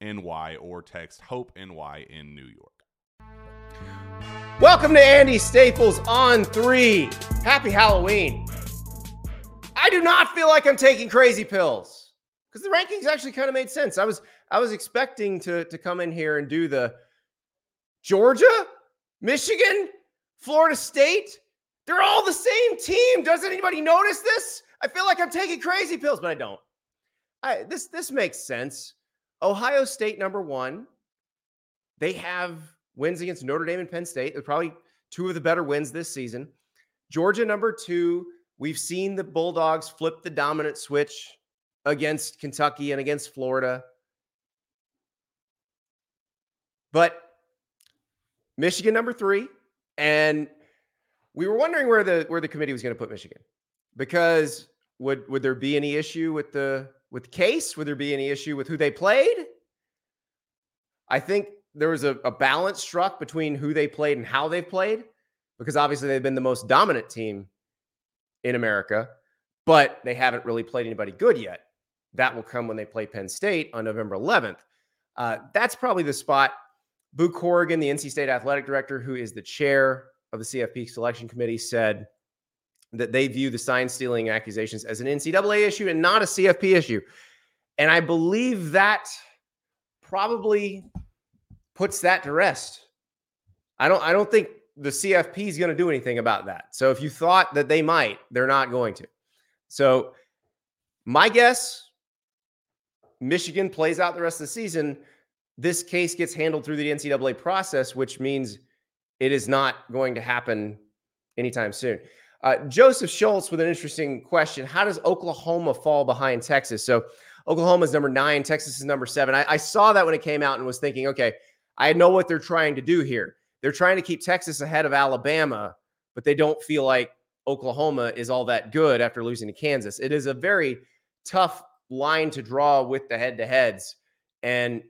NY or text Hope NY in New York. Welcome to Andy Staples on three. Happy Halloween. I do not feel like I'm taking crazy pills because the rankings actually kind of made sense. I was I was expecting to to come in here and do the Georgia, Michigan, Florida State. They're all the same team. Does anybody notice this? I feel like I'm taking crazy pills, but I don't. I, this this makes sense. Ohio State, number one, they have wins against Notre Dame and Penn State. They're probably two of the better wins this season. Georgia, number two, we've seen the Bulldogs flip the dominant switch against Kentucky and against Florida. But Michigan, number three, and we were wondering where the where the committee was going to put Michigan because would would there be any issue with the with Case? Would there be any issue with who they played? I think there was a, a balance struck between who they played and how they've played, because obviously they've been the most dominant team in America, but they haven't really played anybody good yet. That will come when they play Penn State on November 11th. Uh, that's probably the spot. Boo Corrigan, the NC State athletic director, who is the chair of the CFP selection committee, said that they view the sign stealing accusations as an NCAA issue and not a CFP issue. And I believe that probably puts that to rest. I don't I don't think the CFP is going to do anything about that. So if you thought that they might, they're not going to. So my guess Michigan plays out the rest of the season. This case gets handled through the NCAA process, which means it is not going to happen anytime soon. Uh, Joseph Schultz with an interesting question. How does Oklahoma fall behind Texas? So Oklahoma is number nine, Texas is number seven. I, I saw that when it came out and was thinking, okay, I know what they're trying to do here. They're trying to keep Texas ahead of Alabama, but they don't feel like Oklahoma is all that good after losing to Kansas. It is a very tough line to draw with the head to heads. And,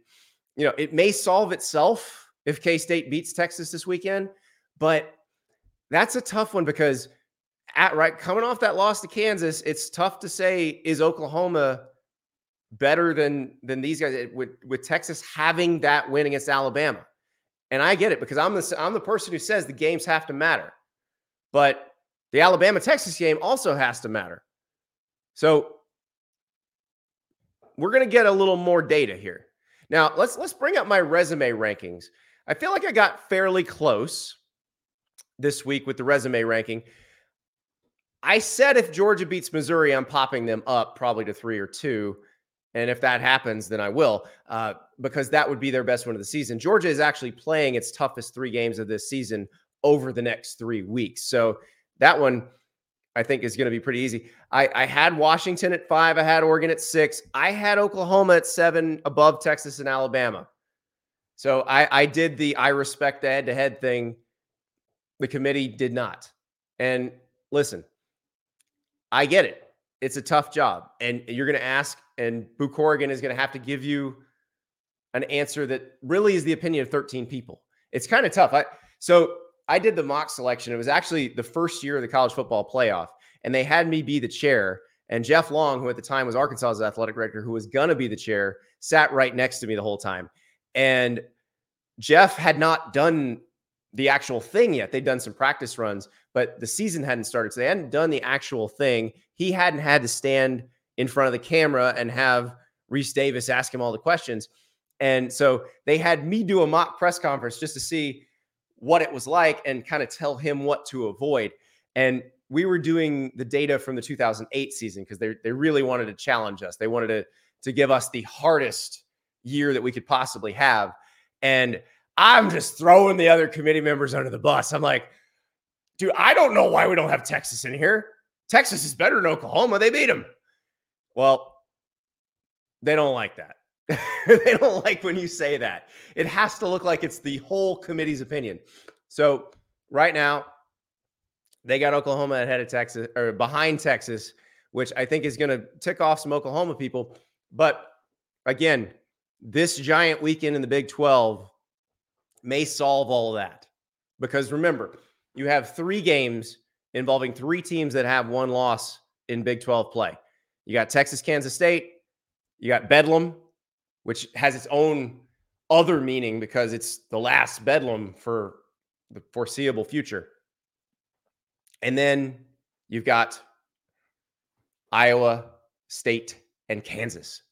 you know, it may solve itself if K State beats Texas this weekend, but that's a tough one because at right coming off that loss to Kansas, it's tough to say is Oklahoma better than than these guys with with Texas having that win against Alabama. And I get it because I'm the I'm the person who says the games have to matter. But the Alabama Texas game also has to matter. So we're going to get a little more data here. Now, let's let's bring up my resume rankings. I feel like I got fairly close this week with the resume ranking. I said if Georgia beats Missouri, I'm popping them up probably to three or two. And if that happens, then I will, uh, because that would be their best win of the season. Georgia is actually playing its toughest three games of this season over the next three weeks. So that one, I think, is going to be pretty easy. I, I had Washington at five. I had Oregon at six. I had Oklahoma at seven, above Texas and Alabama. So I, I did the I respect the head to head thing. The committee did not. And listen, I get it. It's a tough job. And you're going to ask, and Boo Corrigan is going to have to give you an answer that really is the opinion of 13 people. It's kind of tough. I, so I did the mock selection. It was actually the first year of the college football playoff, and they had me be the chair. And Jeff Long, who at the time was Arkansas's athletic director, who was going to be the chair, sat right next to me the whole time. And Jeff had not done the actual thing yet. They'd done some practice runs, but the season hadn't started. So they hadn't done the actual thing. He hadn't had to stand in front of the camera and have Rece Davis ask him all the questions. And so they had me do a mock press conference just to see what it was like and kind of tell him what to avoid. And we were doing the data from the 2008 season because they, they really wanted to challenge us. They wanted to, to give us the hardest year that we could possibly have. And I'm just throwing the other committee members under the bus. I'm like, dude, I don't know why we don't have Texas in here. Texas is better than Oklahoma. They beat them. Well, they don't like that. they don't like when you say that. It has to look like it's the whole committee's opinion. So right now, they got Oklahoma ahead of Texas or behind Texas, which I think is going to tick off some Oklahoma people. But again, this giant weekend in the Big 12 may solve all of that. Because remember, you have three games involving three teams that have one loss in Big 12 play. You got Texas, Kansas State, you got Bedlam, which has its own other meaning because it's the last Bedlam for the foreseeable future. And then you've got Iowa, State, and Kansas.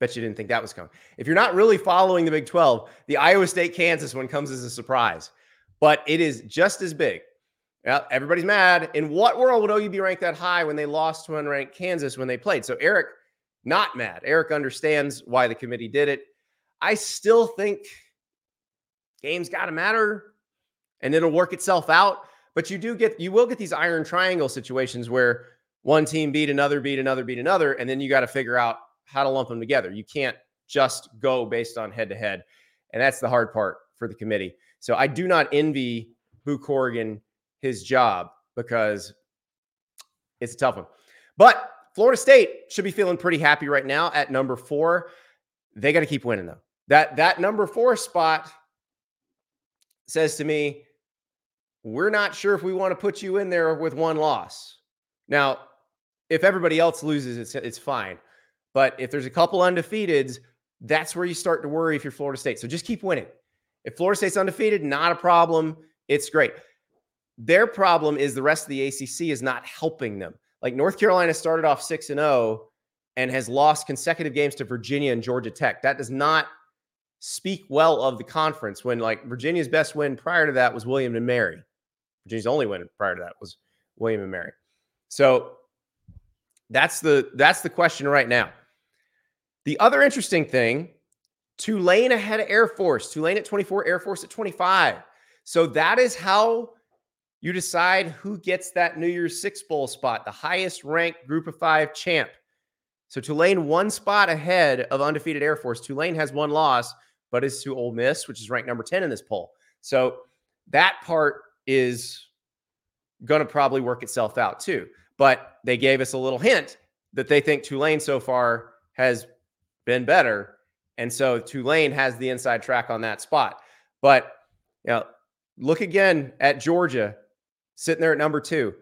Bet you didn't think that was coming. If you're not really following the Big 12, the Iowa State Kansas one comes as a surprise, but it is just as big. Yeah, everybody's mad. In what world would OU be ranked that high when they lost to unranked Kansas when they played? So Eric, not mad. Eric understands why the committee did it. I still think games got to matter and it'll work itself out. But you do get, you will get these iron triangle situations where one team beat another, beat another, beat another, and then you got to figure out how to lump them together. You can't just go based on head to head. And that's the hard part for the committee. So I do not envy Boo Corrigan his job because it's a tough one. But Florida State should be feeling pretty happy right now at number four. They got to keep winning though. That that number four spot says to me, we're not sure if we want to put you in there with one loss. Now, if everybody else loses, it's it's fine. But if there's a couple undefeateds, that's where you start to worry if you're Florida State. So just keep winning. If Florida State's undefeated, not a problem. It's great. Their problem is the rest of the ACC is not helping them. Like North Carolina started off 6 and 0 and has lost consecutive games to Virginia and Georgia Tech. That does not speak well of the conference when like Virginia's best win prior to that was William and Mary. Virginia's only win prior to that was William and Mary. So that's the that's the question right now. The other interesting thing, Tulane ahead of Air Force, Tulane at 24, Air Force at 25. So that is how you decide who gets that New Year's Six Bowl spot, the highest ranked group of five champ. So Tulane one spot ahead of undefeated Air Force. Tulane has one loss, but is to Ole Miss, which is ranked number 10 in this poll. So that part is going to probably work itself out too. But they gave us a little hint that they think Tulane so far has been better. And so Tulane has the inside track on that spot. But you know, look again at Georgia sitting there at number two.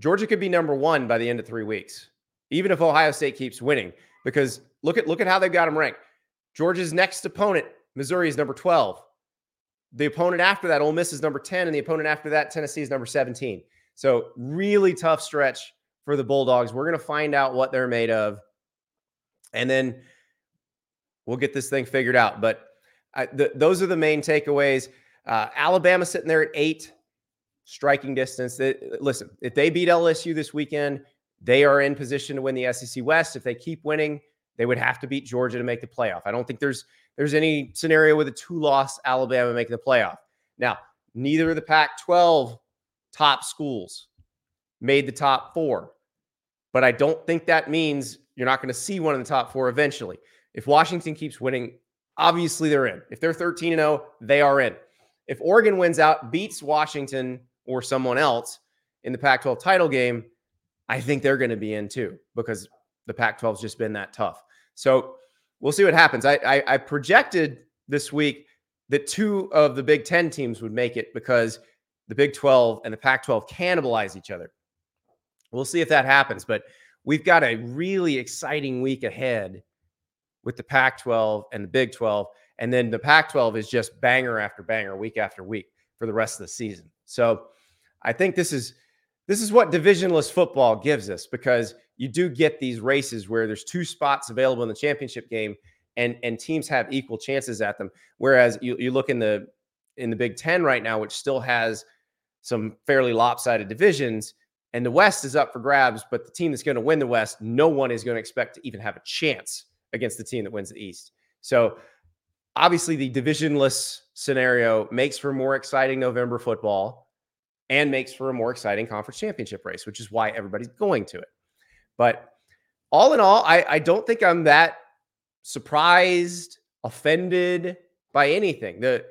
Georgia could be number one by the end of three weeks, even if Ohio State keeps winning. Because look at look at how they've got them ranked. Georgia's next opponent, Missouri, is number 12. The opponent after that, Ole Miss, is number 10, and the opponent after that, Tennessee, is number 17. So really tough stretch for the Bulldogs. We're going to find out what they're made of, and then we'll get this thing figured out. But I, those are the main takeaways. Uh, Alabama sitting there at eight, striking distance. They, uh, listen, if they beat LSU this weekend, they are in position to win the SEC West. If they keep winning, They would have to beat Georgia to make the playoff. I don't think there's there's any scenario with a two-loss Alabama making the playoff. Now, neither of the Pac-12 top schools made the top four, but I don't think that means you're not going to see one in the top four eventually. If Washington keeps winning, obviously they're in. If they're 13 and 0, they are in. If Oregon wins out, beats Washington or someone else in the Pac 12 title game, I think they're going to be in too because the Pac 12 has just been that tough. So we'll see what happens. I, I, I projected this week that two of the Big Ten teams would make it because the Big 12 and the Pac 12 cannibalize each other. We'll see if that happens. But we've got a really exciting week ahead with the Pac 12 and the Big 12. And then the Pac 12 is just banger after banger, week after week for the rest of the season. So I think this is. This is what divisionless football gives us because you do get these races where there's two spots available in the championship game and and teams have equal chances at them. Whereas you, you look in the in the Big Ten right now, which still has some fairly lopsided divisions, and the West is up for grabs, but the team that's going to win the West, no one is going to expect to even have a chance against the team that wins the East. So obviously the divisionless scenario makes for more exciting November football and makes for a more exciting conference championship race, which is why everybody's going to it. But all in all, I, I don't think I'm that surprised, offended by anything. The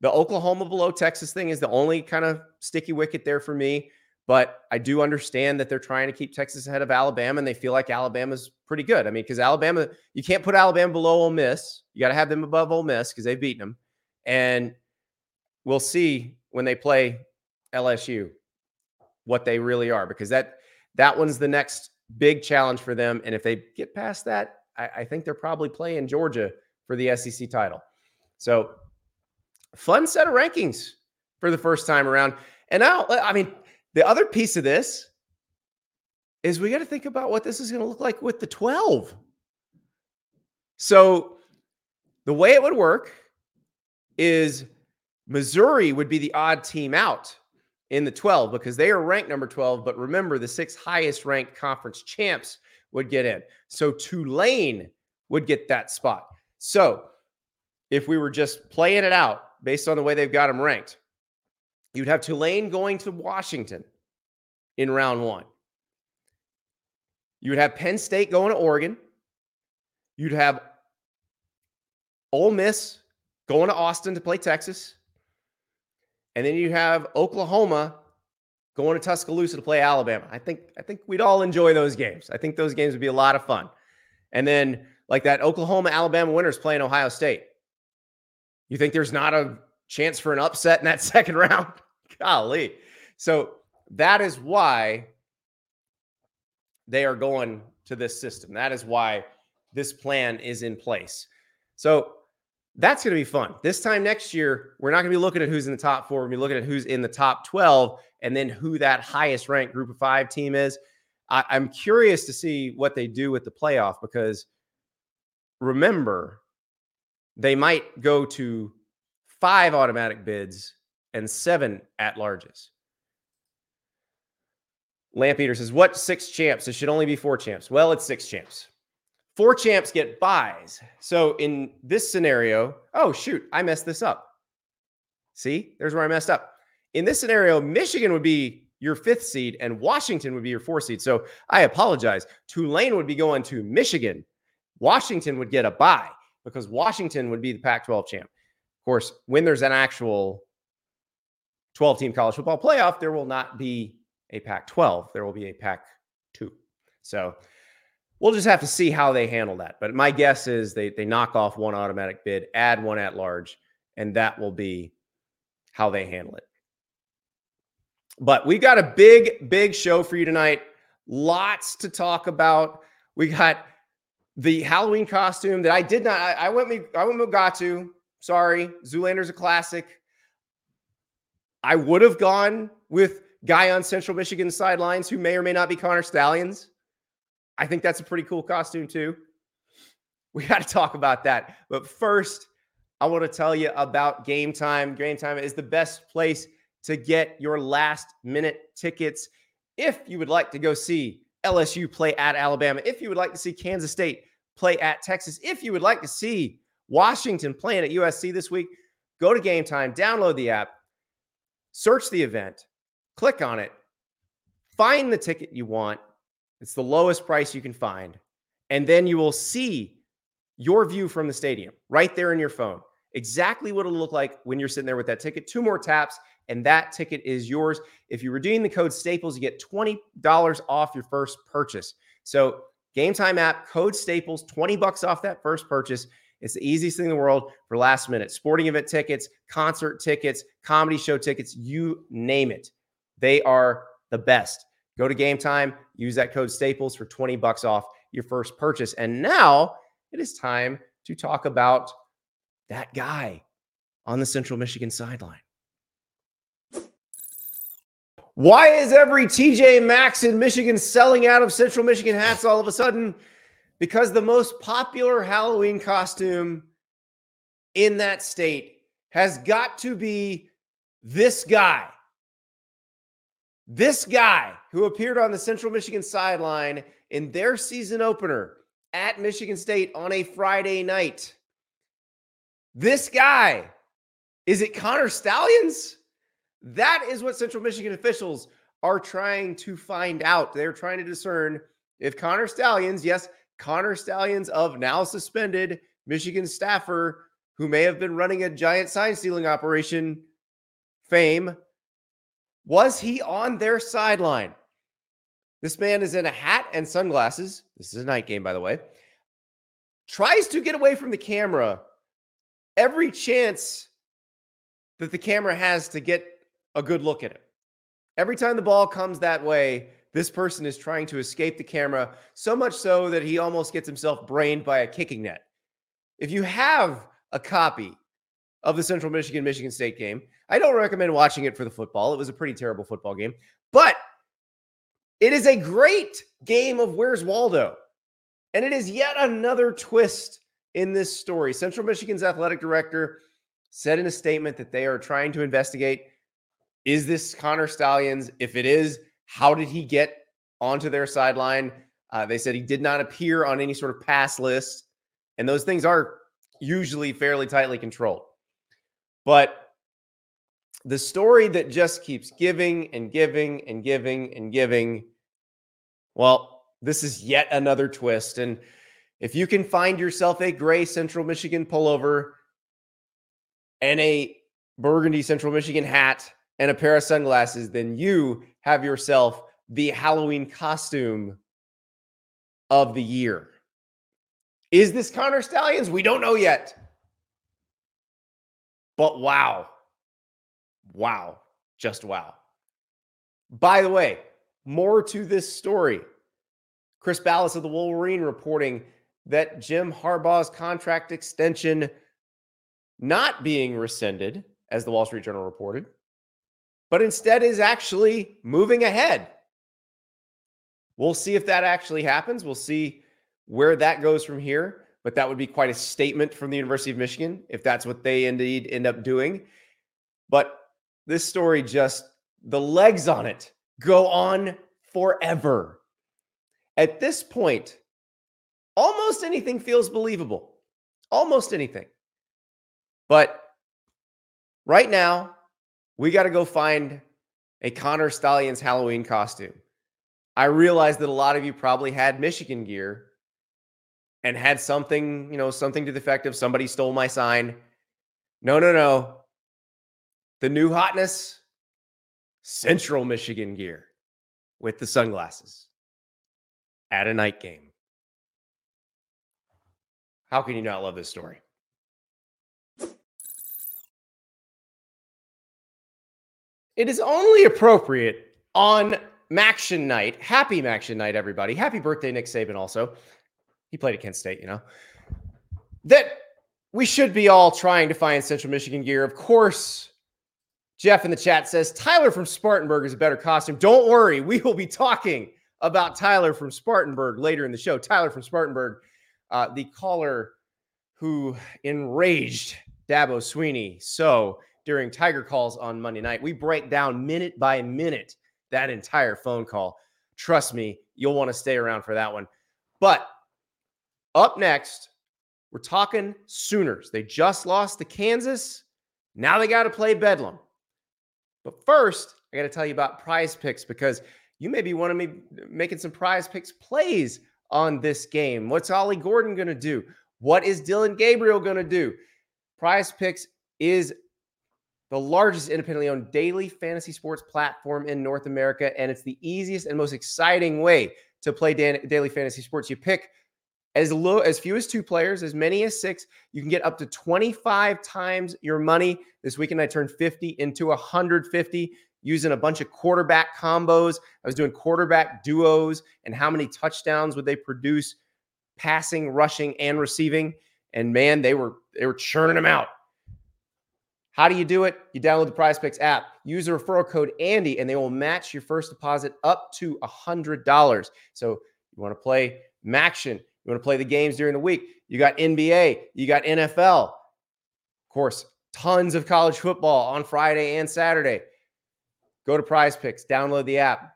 the Oklahoma below Texas thing is the only kind of sticky wicket there for me. But I do understand that they're trying to keep Texas ahead of Alabama, and they feel like Alabama's pretty good. I mean, because Alabama, you can't put Alabama below Ole Miss. You got to have them above Ole Miss because they've beaten them. And we'll see when they play LSU what they really are, because that that one's the next big challenge for them. And if they get past that, I, I think they're probably playing Georgia for the SEC title. So fun set of rankings for the first time around. And now, I mean, the other piece of this is we got to think about what this is going to look like with the 12. So the way it would work is Missouri would be the odd team out in the 12 because they are ranked number 12. But remember, the six highest ranked conference champs would get in. So Tulane would get that spot. So if we were just playing it out based on the way they've got them ranked, you'd have Tulane going to Washington in round one. You would have Penn State going to Oregon. You'd have Ole Miss going to Austin to play Texas. And then you have Oklahoma going to Tuscaloosa to play Alabama. I think I think we'd all enjoy those games. I think those games would be a lot of fun. And then like that Oklahoma Alabama winners playing Ohio State. You think there's not a chance for an upset in that second round? Golly. So that is why they are going to this system. That is why this plan is in place. So that's going to be fun. This time next year, we're not going to be looking at who's in the top four. We're going to be looking at who's in the top 12 and then who that highest ranked group of five team is. I, I'm curious to see what they do with the playoff because remember, they might go to five automatic bids and seven at larges. Lampeter says, What six champs? It should only be four champs. Well, it's six champs. Four champs get buys. So in this scenario, oh, shoot, I messed this up. See, there's where I messed up. In this scenario, Michigan would be your fifth seed and Washington would be your fourth seed. So I apologize. Tulane would be going to Michigan. Washington would get a buy because Washington would be the Pac 12 champ. Of course, when there's an actual 12 team college football playoff, there will not be a Pac 12. There will be a Pac 2. So we'll just have to see how they handle that. But my guess is they they knock off one automatic bid, add one at large, and that will be how they handle it. But we've got a big, big show for you tonight. Lots to talk about. We got the Halloween costume that I did not. I, I went. I went Mugatu. Sorry, Zoolander's a classic. I would have gone with guy on Central Michigan sidelines who may or may not be Connor Stalions. I think that's a pretty cool costume too. We got to talk about that. But first, I want to tell you about Game Time. Game Time is the best place to get your last minute tickets. If you would like to go see LSU play at Alabama, if you would like to see Kansas State play at Texas. If you would like to see Washington playing at USC this week, go to Game Time, download the app, search the event, click on it, find the ticket you want. It's the lowest price you can find. And then you will see your view from the stadium right there in your phone. Exactly what it'll look like when you're sitting there with that ticket. Two more taps, and that ticket is yours. If you redeem the code Staples, you get $20 off your first purchase. So, Game Time app, code Staples, 20 bucks off that first purchase. It's the easiest thing in the world for last minute sporting event tickets, concert tickets, comedy show tickets, you name it. They are the best. Go to Game Time, use that code Staples for 20 bucks off your first purchase. And now it is time to talk about that guy on the Central Michigan sideline. Why is every TJ Maxx in Michigan selling out of Central Michigan hats all of a sudden? Because the most popular Halloween costume in that state has got to be this guy. This guy who appeared on the Central Michigan sideline in their season opener at Michigan State on a Friday night. This guy, is it Connor Stalions? That is what Central Michigan officials are trying to find out. They're trying to discern if Connor Stalions, yes, Connor Stalions of now suspended Michigan staffer who may have been running a giant sign stealing operation fame, was he on their sideline? This man is in a hat and sunglasses. This is a night game, by the way. Tries to get away from the camera every chance that the camera has to get a good look at it. Every time the ball comes that way, this person is trying to escape the camera, so much so that he almost gets himself brained by a kicking net. If you have a copy of the Central Michigan Michigan State game, I don't recommend watching it for the football. It was a pretty terrible football game, but it is a great game of Where's Waldo. And it is yet another twist in this story. Central Michigan's athletic director said in a statement that they are trying to investigate is this Connor Stalions? If it is, how did he get onto their sideline? Uh, they said he did not appear on any sort of pass list. And those things are usually fairly tightly controlled. But the story that just keeps giving and giving and giving and giving, well, this is yet another twist. And if you can find yourself a gray Central Michigan pullover and a burgundy Central Michigan hat and a pair of sunglasses, then you have yourself the Halloween costume of the year. Is this Connor Stalions? We don't know yet. But wow. Wow. Just wow. By the way, more to this story. Chris Balas of the Wolverine reporting that Jim Harbaugh's contract extension not being rescinded, as the Wall Street Journal reported, but instead is actually moving ahead. We'll see if that actually happens. We'll see where that goes from here. But that would be quite a statement from the University of Michigan if that's what they indeed end up doing. But this story just, the legs on it go on forever. At this point, almost anything feels believable. Almost anything. But right now, we got to go find a Connor Stalions Halloween costume. I realize that a lot of you probably had Michigan gear and had something, you know, something to the effect of somebody stole my sign. No, no, no. The new hotness, Central Michigan gear with the sunglasses at a night game. How can you not love this story? It is only appropriate on MACtion night. Happy MACtion night, everybody. Happy birthday, Nick Saban, also. He played at Kent State, you know. That we should be all trying to find Central Michigan gear. Of course, Jeff in the chat says Tyler from Spartanburg is a better costume. Don't worry, we will be talking about Tyler from Spartanburg later in the show. Tyler from Spartanburg, uh, the caller who enraged Dabo Swinney So during Tiger calls on Monday night. We break down minute by minute that entire phone call. Trust me, you'll want to stay around for that one. But Up next, we're talking Sooners. They just lost to Kansas. Now they got to play Bedlam. But first, I got to tell you about prize picks because you may be one of me making some prize picks plays on this game. What's Ollie Gordon going to do? What is Dillon Gabriel going to do? Prize picks is the largest independently owned daily fantasy sports platform in North America. And it's the easiest and most exciting way to play daily fantasy sports. You pick as low as few as two players, as many as six. You can get up to 25 times your money. This weekend I turned 50 into 150 using a bunch of quarterback combos. I was doing quarterback duos and how many touchdowns would they produce passing, rushing, and receiving. And man, they were they were churning them out. How do you do it? You download the Prize Picks app, use the referral code Andy, and they will match your first deposit up to $100. So you want to play MACtion, you want to play the games during the week. You got NBA, you got NFL. Of course, tons of college football on Friday and Saturday. Go to Prize Picks, download the app,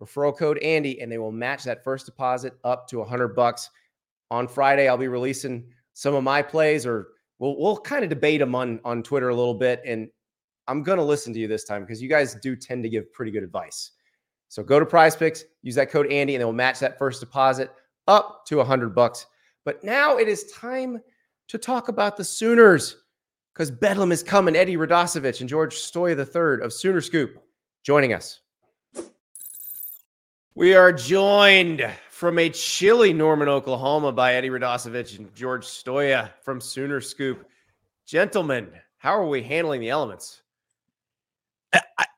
referral code Andy, and they will match that first deposit up to 100 bucks. On Friday, I'll be releasing some of my plays, or we'll we'll kind of debate them on on Twitter a little bit. And I'm gonna listen to you this time because you guys do tend to give pretty good advice. So go to Prize Picks, use that code Andy, and they will match that first deposit up to a 100 bucks. But now it is time to talk about the Sooners because Bedlam is coming. Eddie Radosevich and George Stoia III of Sooner Scoop joining us. We are joined from a chilly Norman, Oklahoma by Eddie Radosevich and George Stoia from Sooner Scoop. Gentlemen, how are we handling the elements?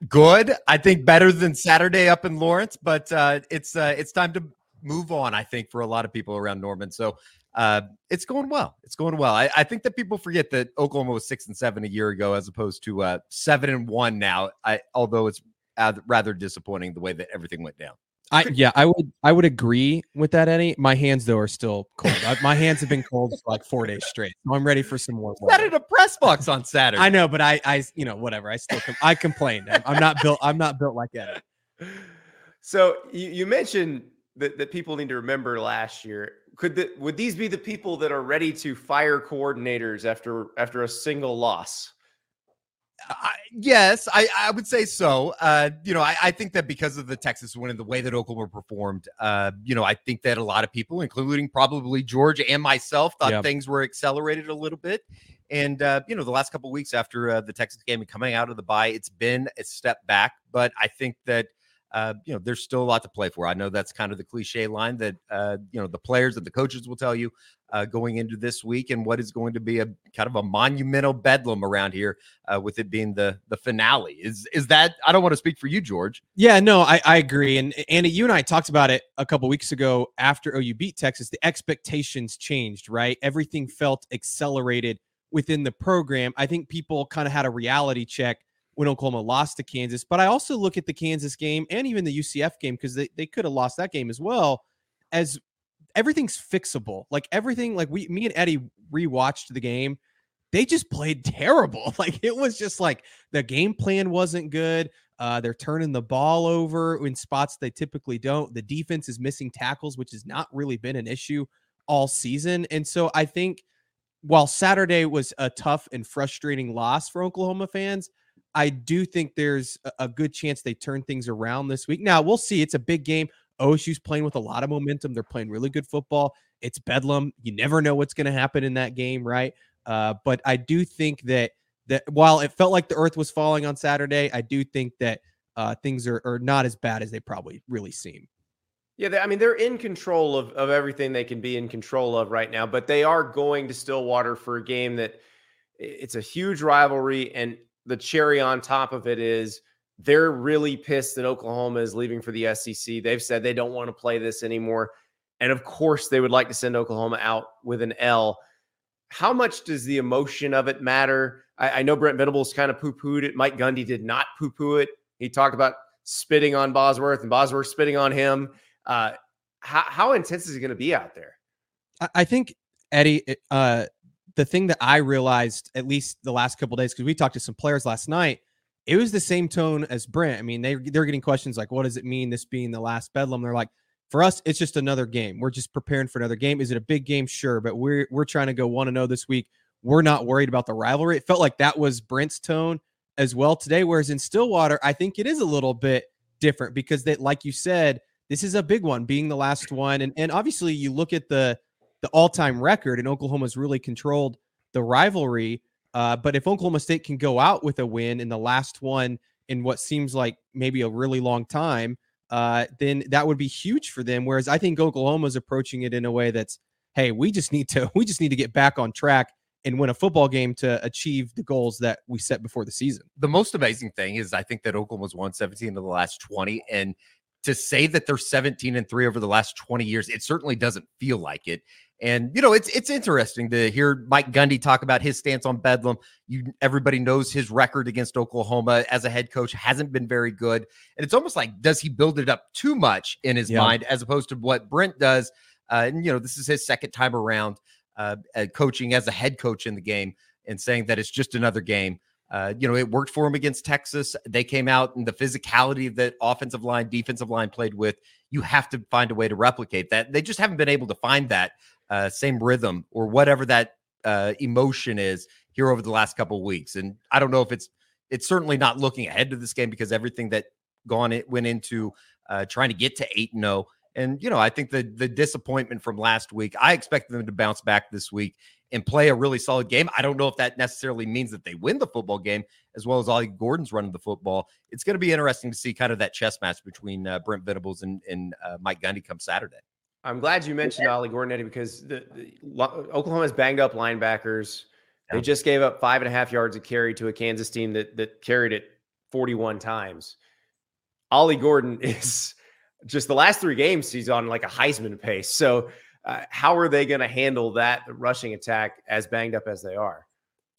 Good. I think better than Saturday up in Lawrence, but uh, it's uh, it's time to move on. I think for a lot of people around Norman, so uh, it's going well. It's going well. I, I, think that people forget that Oklahoma was six and seven a year ago, as opposed to uh, seven and one now. I, although it's rather disappointing the way that everything went down. I yeah, I would I would agree with that, Eddie. My hands though are still cold. I, my hands have been cold for like four days straight. So I'm ready for some more. That in a press box on Saturday. I know, but I I you know whatever. I still com- I complained. I'm, I'm not built. I'm not built like Eddie. So you, you mentioned that, that people need to remember last year. Could the, would these be the people that are ready to fire coordinators after after a single loss? I, yes, I, I would say so. Uh, you know, I, I, think that because of the Texas win and the way that Oklahoma performed, uh, you know, I think that a lot of people, including probably George and myself, thought yep. things were accelerated a little bit. And uh, you know, the last couple weeks after uh, the Texas game and coming out of the bye, it's been a step back. But I think that uh, you know, there's still a lot to play for. I know that's kind of the cliche line that uh, you know the players and the coaches will tell you uh, going into this week, and what is going to be a kind of a monumental bedlam around here, uh, with it being the the finale. Is is that? I don't want to speak for you, George. Yeah, no, I, I agree. And Andy, you and I talked about it a couple weeks ago after OU beat Texas. The expectations changed, right? Everything felt accelerated within the program. I think people kind of had a reality check when Oklahoma lost to Kansas. But I also look at the Kansas game and even the UCF game because they, they could have lost that game as well as everything's fixable. Like everything, like we, me and Eddie rewatched the game. They just played terrible. Like it was just like the game plan wasn't good. Uh, they're turning the ball over in spots they typically don't. The defense is missing tackles, which has not really been an issue all season. And so I think while Saturday was a tough and frustrating loss for Oklahoma fans, I do think there's a, good chance they turn things around this week. Now we'll see. It's a big game. OSU's playing with a lot of momentum. They're playing really good football. It's Bedlam. You never know what's going to happen in that game, right? Uh, but I do think that that while it felt like the earth was falling on Saturday, I do think that uh, things are, are not as bad as they probably really seem. Yeah, they, I mean they're in control of of everything they can be in control of right now, but they are going to Stillwater for a game that it's a huge rivalry and the cherry on top of it is they're really pissed that Oklahoma is leaving for the SEC. They've said they don't want to play this anymore. And of course, they would like to send Oklahoma out with an L. How much does the emotion of it matter? I, I know Brent Venables kind of poo pooed it. Mike Gundy did not poo poo it. He talked about spitting on Bosworth and Bosworth spitting on him. Uh, how, how intense is it going to be out there? I think, Eddie, uh, the thing that I realized, at least the last couple days, because we talked to some players last night, it was the same tone as Brent. I mean, they they're getting questions like, "What does it mean this being the last Bedlam?" They're like, For us, it's just another game. We're just preparing for another game. Is it a big game? Sure, but we're we're trying to go one to oh zero this week. We're not worried about the rivalry. It felt like that was Brent's tone as well today. Whereas in Stillwater, I think it is a little bit different because that, like you said, this is a big one, being the last one, and and obviously you look at the the all time record, and Oklahoma's really controlled the rivalry. Uh, but if Oklahoma State can go out with a win in the last one in what seems like maybe a really long time, uh, then that would be huge for them. Whereas I think Oklahoma's approaching it in a way that's, hey, we just need to we just need to get back on track and win a football game to achieve the goals that we set before the season. The most amazing thing is I think that Oklahoma's won 17 of the last 20. And to say that they're 17 and 3 over the last 20 years, it certainly doesn't feel like it. And you know, it's it's interesting to hear Mike Gundy talk about his stance on Bedlam. You everybody knows his record against Oklahoma as a head coach hasn't been very good. And it's almost like does he build it up too much in his yeah. mind as opposed to what Brent does? Uh, and you know, this is his second time around uh, coaching as a head coach in the game and saying that it's just another game. Uh, you know, it worked for him against Texas. They came out and the physicality that offensive line, defensive line played with, you have to find a way to replicate that. They just haven't been able to find that uh, same rhythm or whatever that uh, emotion is here over the last couple of weeks. And I don't know if it's it's certainly not looking ahead to this game because everything that gone it went into uh, trying to get to eight and zero. Oh. And you know, I think the the disappointment from last week, I expect them to bounce back this week and play a really solid game. I don't know if that necessarily means that they win the football game as well as Ollie Gordon's running the football. It's going to be interesting to see kind of that chess match between uh, Brent Venables and, and uh, Mike Gundy come Saturday. I'm glad you mentioned Ollie Gordon, Eddie, because the, the Oklahoma's banged up linebackers. They just gave up five and a half yards of carry to a Kansas team that that carried it 41 times. Ollie Gordon is just the last three games he's on like a Heisman pace. So uh, how are they going to handle that rushing attack as banged up as they are?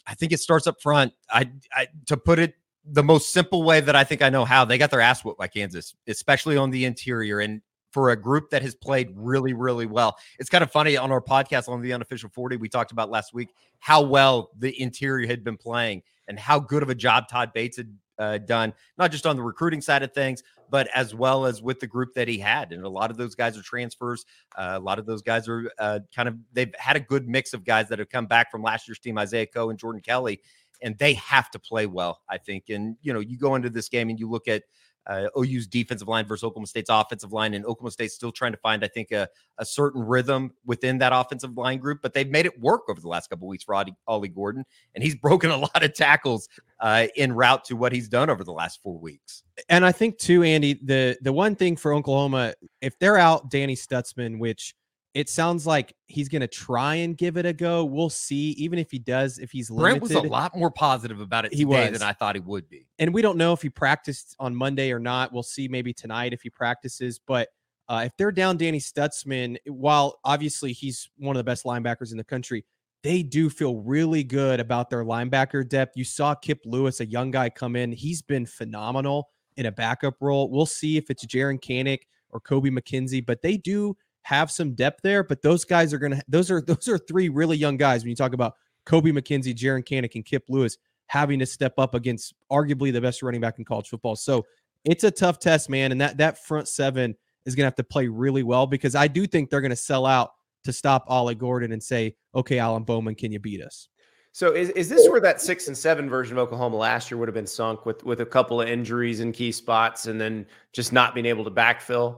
I think it starts up front. I, I to put it the most simple way that I think I know how they got their ass whooped by Kansas, especially on the interior. And for a group that has played really, really well. It's kind of funny on our podcast on the unofficial 40, we talked about last week how well the interior had been playing and how good of a job Todd Bates had uh, done, not just on the recruiting side of things, but as well as with the group that he had. And a lot of those guys are transfers. Uh, a lot of those guys are uh, kind of, they've had a good mix of guys that have come back from last year's team, Isaiah Coe and Jordan Kelley. And they have to play well, I think. And, you know, you go into this game and you look at, uh, OU's defensive line versus Oklahoma State's offensive line, and Oklahoma State's still trying to find, I think, a, a certain rhythm within that offensive line group. But they've made it work over the last couple weeks for Ollie, Ollie, Gordon, and he's broken a lot of tackles uh, in route to what he's done over the last four weeks. And I think too, Andy, the the one thing for Oklahoma, if they're out Danny Stutsman, which it sounds like he's going to try and give it a go. We'll see. Even if he does, if he's limited, Brent was a lot more positive about it he was. than I thought he would be. And we don't know if he practiced on Monday or not. We'll see maybe tonight if he practices. But uh, if they're down Danny Stutsman, while obviously he's one of the best linebackers in the country, they do feel really good about their linebacker depth. You saw Kip Lewis, a young guy, come in. He's been phenomenal in a backup role. We'll see if it's Jaren Kanak or Kobie McKinzie, but they do have some depth there, but those guys are going to, those are, those are three really young guys. When you talk about Kobie McKinzie, Jaren Kanak, and Kip Lewis having to step up against arguably the best running back in college football. So it's a tough test, man. And that, that front seven is going to have to play really well because I do think they're going to sell out to stop Ollie Gordon and say, okay, Alan Bowman, can you beat us? So is, is this where that six and seven version of Oklahoma last year would have been sunk with with a couple of injuries in key spots and then just not being able to backfill?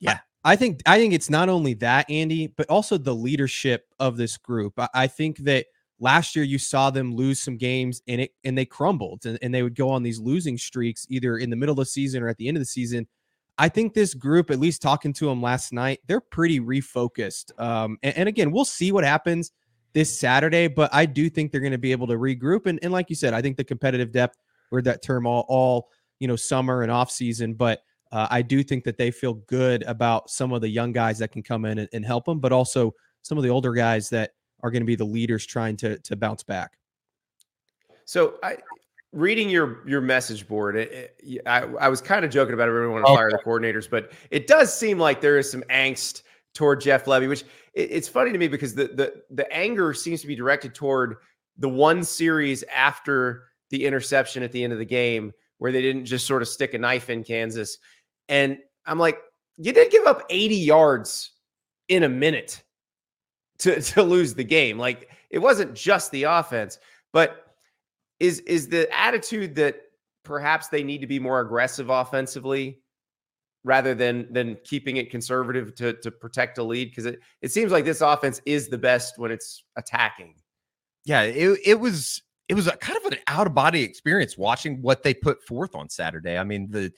Yeah, I think I think it's not only that, Andy, but also the leadership of this group. I, I think that last year you saw them lose some games and it and they crumbled and, and they would go on these losing streaks either in the middle of the season or at the end of the season. I think this group, at least talking to them last night, they're pretty refocused. Um, and, and again, we'll see what happens this Saturday, but I do think they're going to be able to regroup. And, and like you said, I think the competitive depth, heard that term all, all you know, summer and off season, but uh, I do think that they feel good about some of the young guys that can come in and, and help them, but also some of the older guys that are going to be the leaders trying to to bounce back. So I reading your your message board, it, it, I, I was kind of joking about everyone to fire the coordinators, but it does seem like there is some angst toward Jeff Lebby, which it, it's funny to me because the the the anger seems to be directed toward the one series after the interception at the end of the game where they didn't just sort of stick a knife in Kansas. And I'm like, you did give up 80 yards in a minute to to lose the game. Like it wasn't just the offense, but is is the attitude that perhaps they need to be more aggressive offensively rather than than keeping it conservative to to protect a lead because it it seems like this offense is the best when it's attacking. Yeah, it it was it was a kind of an out of body experience watching what they put forth on Saturday. I mean, the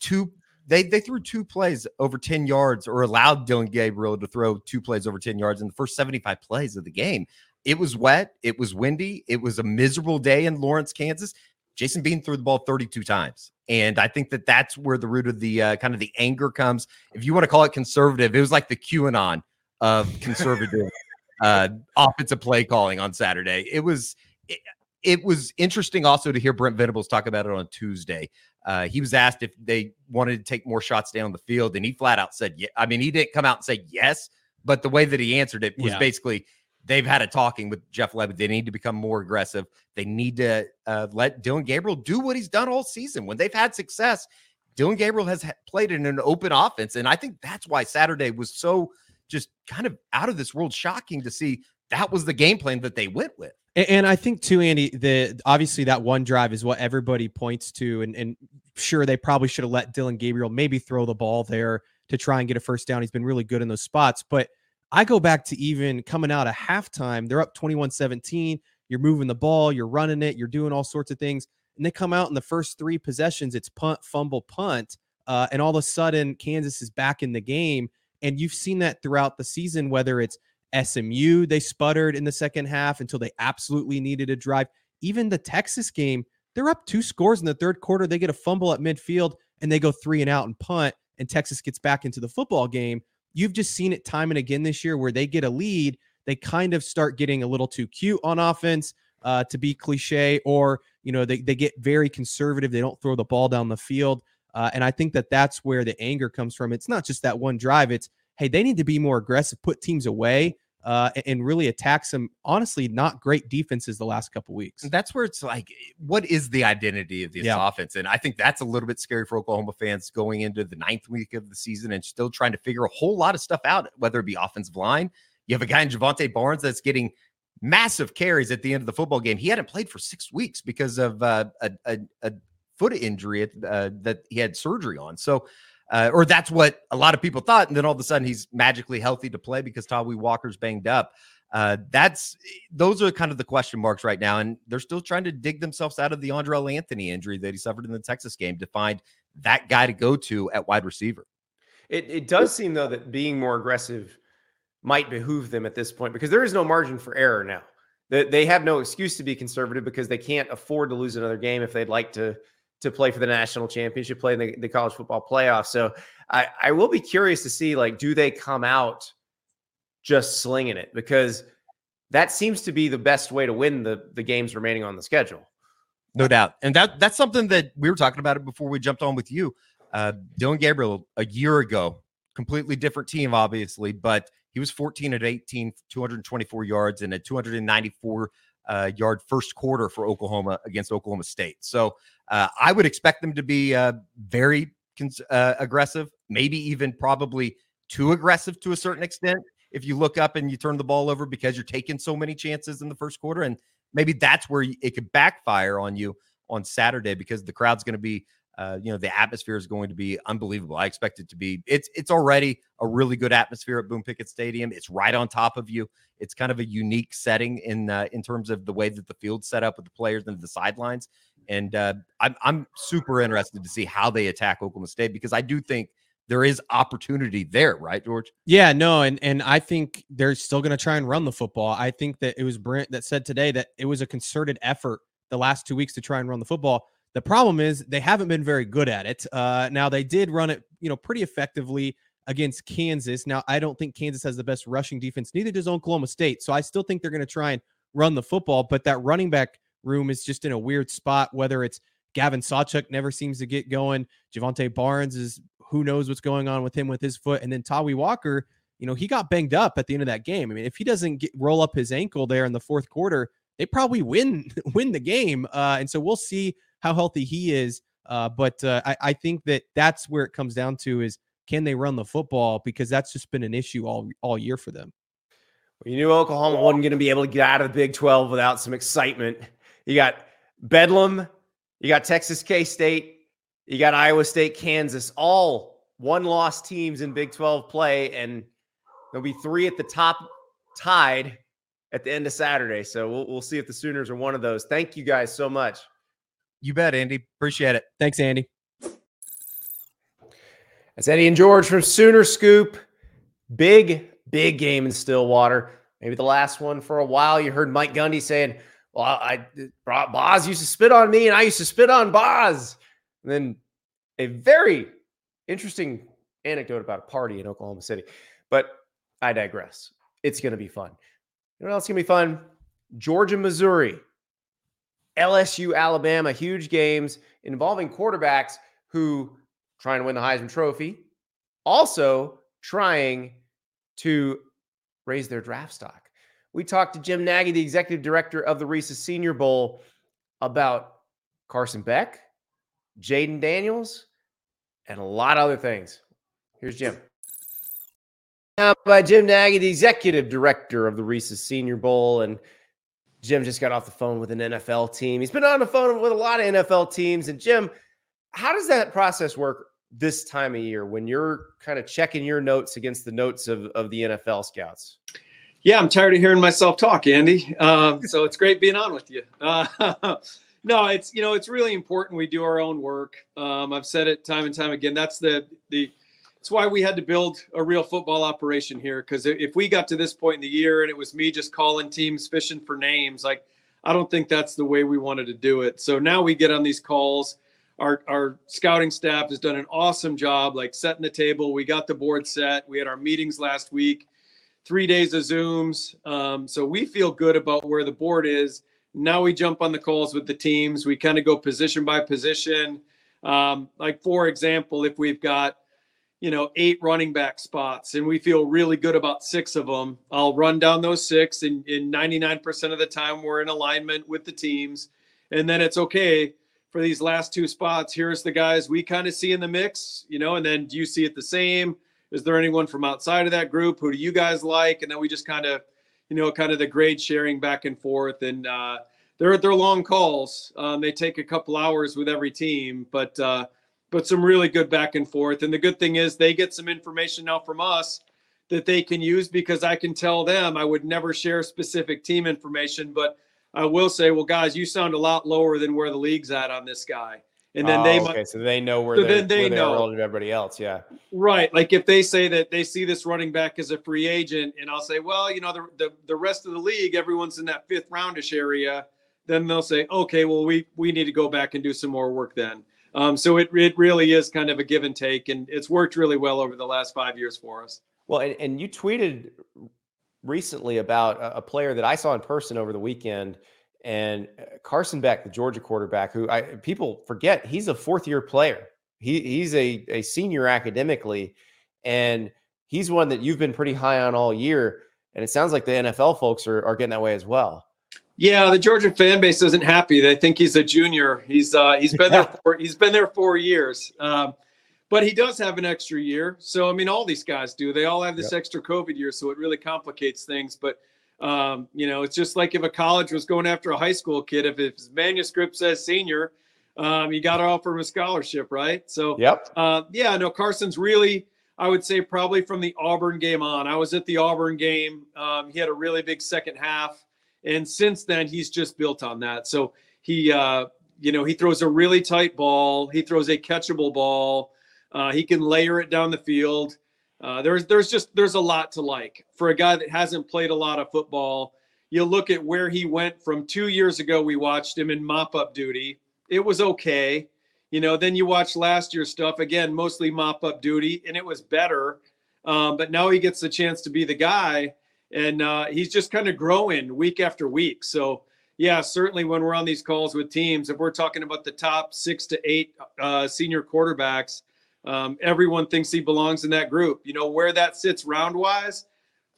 two they they threw two plays over 10 yards or allowed Dillon Gabriel to throw two plays over 10 yards in the first 75 plays of the game. It was wet, it was windy, it was a miserable day in Lawrence, Kansas. Jason Bean threw the ball 32 times. And I think that that's where the root of the uh, kind of the anger comes. If you want to call it conservative, it was like the QAnon of conservative uh, offensive play calling on Saturday. It was it, it, was interesting also to hear Brent Venables talk about it on Tuesday. Uh, he was asked if they wanted to take more shots down the field, and he flat out said, "Yeah." I mean, he didn't come out and say yes, but the way that he answered it was Yeah. basically they've had a talking with Jeff Lebby. They need to become more aggressive. They need to uh, let Dillon Gabriel do what he's done all season. When they've had success, Dillon Gabriel has played in an open offense, and I think that's why Saturday was so just kind of out of this world shocking to see that was the game plan that they went with. And, and I think too, Andy, the obviously that one drive is what everybody points to, and and sure they probably should have let Dillon Gabriel maybe throw the ball there to try and get a first down. He's been really good in those spots, but I go back to even coming out of halftime, they're up 21-17. You're moving the ball, you're running it, you're doing all sorts of things, and they come out in the first three possessions, it's punt, fumble, punt, uh, and all of a sudden Kansas is back in the game, and you've seen that throughout the season, whether it's SMU, they sputtered in the second half until they absolutely needed a drive. Even the Texas game, they're up two scores in the third quarter. They get a fumble at midfield and they go three and out and punt, and Texas gets back into the football game. You've just seen it time and again this year where they get a lead, they kind of start getting a little too cute on offense, uh, to be cliche, or you know they they get very conservative. They don't throw the ball down the field, uh, and I think that that's where the anger comes from. It's not just that one drive. It's hey, they need to be more aggressive, put teams away, uh, and really attack some honestly not great defenses the last couple weeks. That's where it's like, what is the identity of this Yeah. offense? And I think that's a little bit scary for Oklahoma fans going into the ninth week of the season and still trying to figure a whole lot of stuff out, whether it be offensive line. You have a guy in Jovantae Barnes that's getting massive carries at the end of the football game. He hadn't played for six weeks because of uh, a, a, a foot injury at, uh, that he had surgery on. So, uh, or that's what a lot of people thought. And then all of a sudden he's magically healthy to play because Tawee Walker's banged up. Uh, that's those are kind of the question marks right now, and they're still trying to dig themselves out of the Andrel Anthony injury that he suffered in the Texas game to find that guy to go to at wide receiver. It it does seem though that being more aggressive might behoove them at this point because there is no margin for error now. They, they have no excuse to be conservative because they can't afford to lose another game if they'd like to to play for the national championship, play in the, the college football playoff. So I, I will be curious to see like do they come out just slinging it because that seems to be the best way to win the the games remaining on the schedule. No doubt. And that that's something that we were talking about it before we jumped on with you. Uh Dillon Gabriel a year ago, completely different team, obviously, but he was 14 at 18, 224 yards and a 294 uh, yard first quarter for Oklahoma against Oklahoma State. So uh, I would expect them to be uh, very cons- uh, aggressive, maybe even probably too aggressive to a certain extent. If you look up and you turn the ball over because you're taking so many chances in the first quarter, and maybe that's where it could backfire on you on Saturday because the crowd's going to be, uh, you know, the atmosphere is going to be unbelievable. I expect it to be. It's it's already a really good atmosphere at Boone Pickens Stadium. It's right on top of you. It's kind of a unique setting in uh, in terms of the way that the field's set up with the players and the sidelines. And uh, I'm I'm super interested to see how they attack Oklahoma State because I do think there is opportunity there, right, George? Yeah, no, and and I think they're still going to try and run the football. I think that it was Brent that said today that it was a concerted effort the last two weeks to try and run the football. The problem is they haven't been very good at it. Uh, now they did run it, you know, pretty effectively against Kansas. Now I don't think Kansas has the best rushing defense. Neither does Oklahoma State. So I still think they're going to try and run the football. But that running back room is just in a weird spot. Whether it's Gavin Sawchuk never seems to get going. Jovantae Barnes is who knows what's going on with him with his foot, and then Tawee Walker. You know, he got banged up at the end of that game. I mean, if he doesn't get, roll up his ankle there in the fourth quarter, they probably win win the game. Uh, and so we'll see how healthy he is. Uh, but uh, I, I think that that's where it comes down to is can they run the football? Because that's just been an issue all all year for them. You knew Oklahoma wasn't going to be able to get out of the Big 12 without some excitement. You got Bedlam, you got Texas K State, you got Iowa State, Kansas, all one loss teams in Big 12 play. And there'll be three at the top tied at the end of Saturday. So we'll, we'll see if the Sooners are one of those. Thank you guys so much. You bet, Andy. Appreciate it. Thanks, Andy. That's Eddie and George from Sooner Scoop. Big, big game in Stillwater. Maybe the last one for a while. You heard Mike Gundy saying, Well, I, I Boz used to spit on me and I used to spit on Boz. And then a very interesting anecdote about a party in Oklahoma City. But I digress. It's going to be fun. You know what else going to be fun? Georgia, Missouri, LSU, Alabama, huge games involving quarterbacks who trying to win the Heisman Trophy, also trying to raise their draft stock. We talked to Jim Nagy, the executive director of the Reese's Senior Bowl, about Carson Beck, Jayden Daniels, and a lot of other things. Here's Jim. Now by Jim Nagy, the executive director of the Reese's Senior Bowl. And Jim just got off the phone with an NFL team. He's been on the phone with a lot of NFL teams. And Jim, how does that process work this time of year when you're kind of checking your notes against the notes of, of the NFL scouts? Yeah, I'm tired of hearing myself talk, Andy. Um, so it's great being on with you. Uh, no, it's you know it's really important we do our own work. Um, I've said it time and time again. That's the the it's why we had to build a real football operation here. Because if we got to this point in the year and it was me just calling teams fishing for names, like I don't think that's the way we wanted to do it. So now we get on these calls. Our our scouting staff has done an awesome job, like setting the table. We got the board set. We had our meetings last week, three days of Zooms. Um, so we feel good about where the board is now we jump on the calls with the teams. We kind of go position by position. Um, like for example, if we've got you know eight running back spots and we feel really good about six of them, I'll run down those six, and in 99% of the time we're in alignment with the teams. And then it's okay for these last two spots. Here's the guys we kind of see in the mix, you know. And then do you see it the same? Is there anyone from outside of that group? Who do you guys like? And then we just kind of you know, kind of the grade sharing back and forth. And uh, they're they're long calls. Um, they take a couple hours with every team, but uh, but some really good back and forth. And the good thing is they get some information now from us that they can use because I can tell them I would never share specific team information, but I will say, well, guys, you sound a lot lower than where the league's at on this guy and then oh, they okay, so they know where so they're, they where they're know. relative to everybody else. Yeah, right. Like if they say that they see this running back as a free agent, and I'll say, well, you know, the the, the rest of the league, everyone's in that fifth roundish area. Then they'll say, okay, well, we we need to go back and do some more work then. Um, so it it really is kind of a give and take, and it's worked really well over the last five years for us. Well, and, and you tweeted recently about a, player that I saw in person over the weekend and uh, Carson Beck, the Georgia quarterback, who I people forget he's a fourth year player. He he's a, a senior academically, and he's one that you've been pretty high on all year. And it sounds like the NFL folks are, are getting that way as well. Yeah, the Georgia fan base isn't happy. They think he's a junior. He's uh, he's been there for, he's been there four years, um, but he does have an extra year. So I mean, all these guys do. They all have this yep. extra COVID year, so it really complicates things. But um, you know, it's just like if a college was going after a high school kid, if his manuscript says senior, um, you got to offer him a scholarship, right? So, yep. Uh, yeah, no, Carson's really, I would say, probably from the Auburn game on. I was at the Auburn game. Um, he had a really big second half, and since then he's just built on that. So he, uh, you know, he throws a really tight ball. He throws a catchable ball. Uh, he can layer it down the field. Uh, there's there's just there's a lot to like for a guy that hasn't played a lot of football. You look at where he went from two years ago. We watched him in mop up duty. It was okay, you know. Then you watch last year's stuff again, mostly mop up duty, and it was better. Um, but now he gets the chance to be the guy, and uh, he's just kind of growing week after week. So yeah, certainly when we're on these calls with teams, if we're talking about the top six to eight uh, senior quarterbacks um, everyone thinks he belongs in that group. You know where that sits round wise,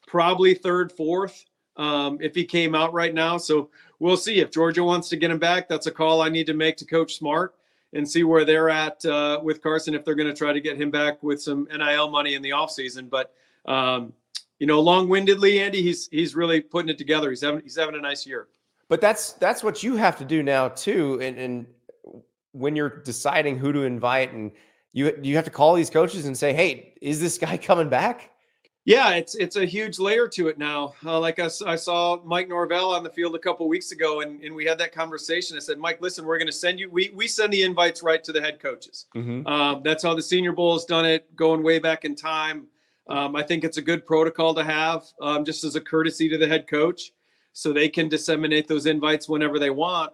probably third, fourth. Um, if he came out right now, so we'll see if Georgia wants to get him back. That's a call I need to make to Coach Smart. and see where they're at uh, with Carson if they're going to try to get him back with some NIL money in the offseason. But um, you know, long-windedly, Andy, he's he's really putting it together. He's having he's having a nice year. But that's that's what you have to do now too. And and when you're deciding who to invite, and you you have to call these coaches and say, "Hey, is this guy coming back?" Yeah, it's it's a huge layer to it now. Uh, like I, I, saw Mike Norvell on the field a couple weeks ago, and, and we had that conversation. I said, Mike, listen, we're going to send you. We we send the invites right to the head coaches. Mm-hmm. Uh, that's how the Senior Bowl has done it, going way back in time. Um, I think it's a good protocol to have, um, just as a courtesy to the head coach, so they can disseminate those invites whenever they want.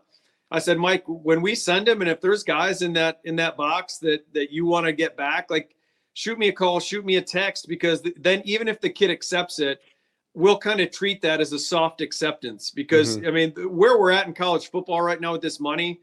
I said, Mike, when we send them, and if there's guys in that in that box that that you want to get back, like shoot me a call, shoot me a text, because then even if the kid accepts it, we'll kind of treat that as a soft acceptance. Because mm-hmm. I mean, where we're at in college football right now with this money,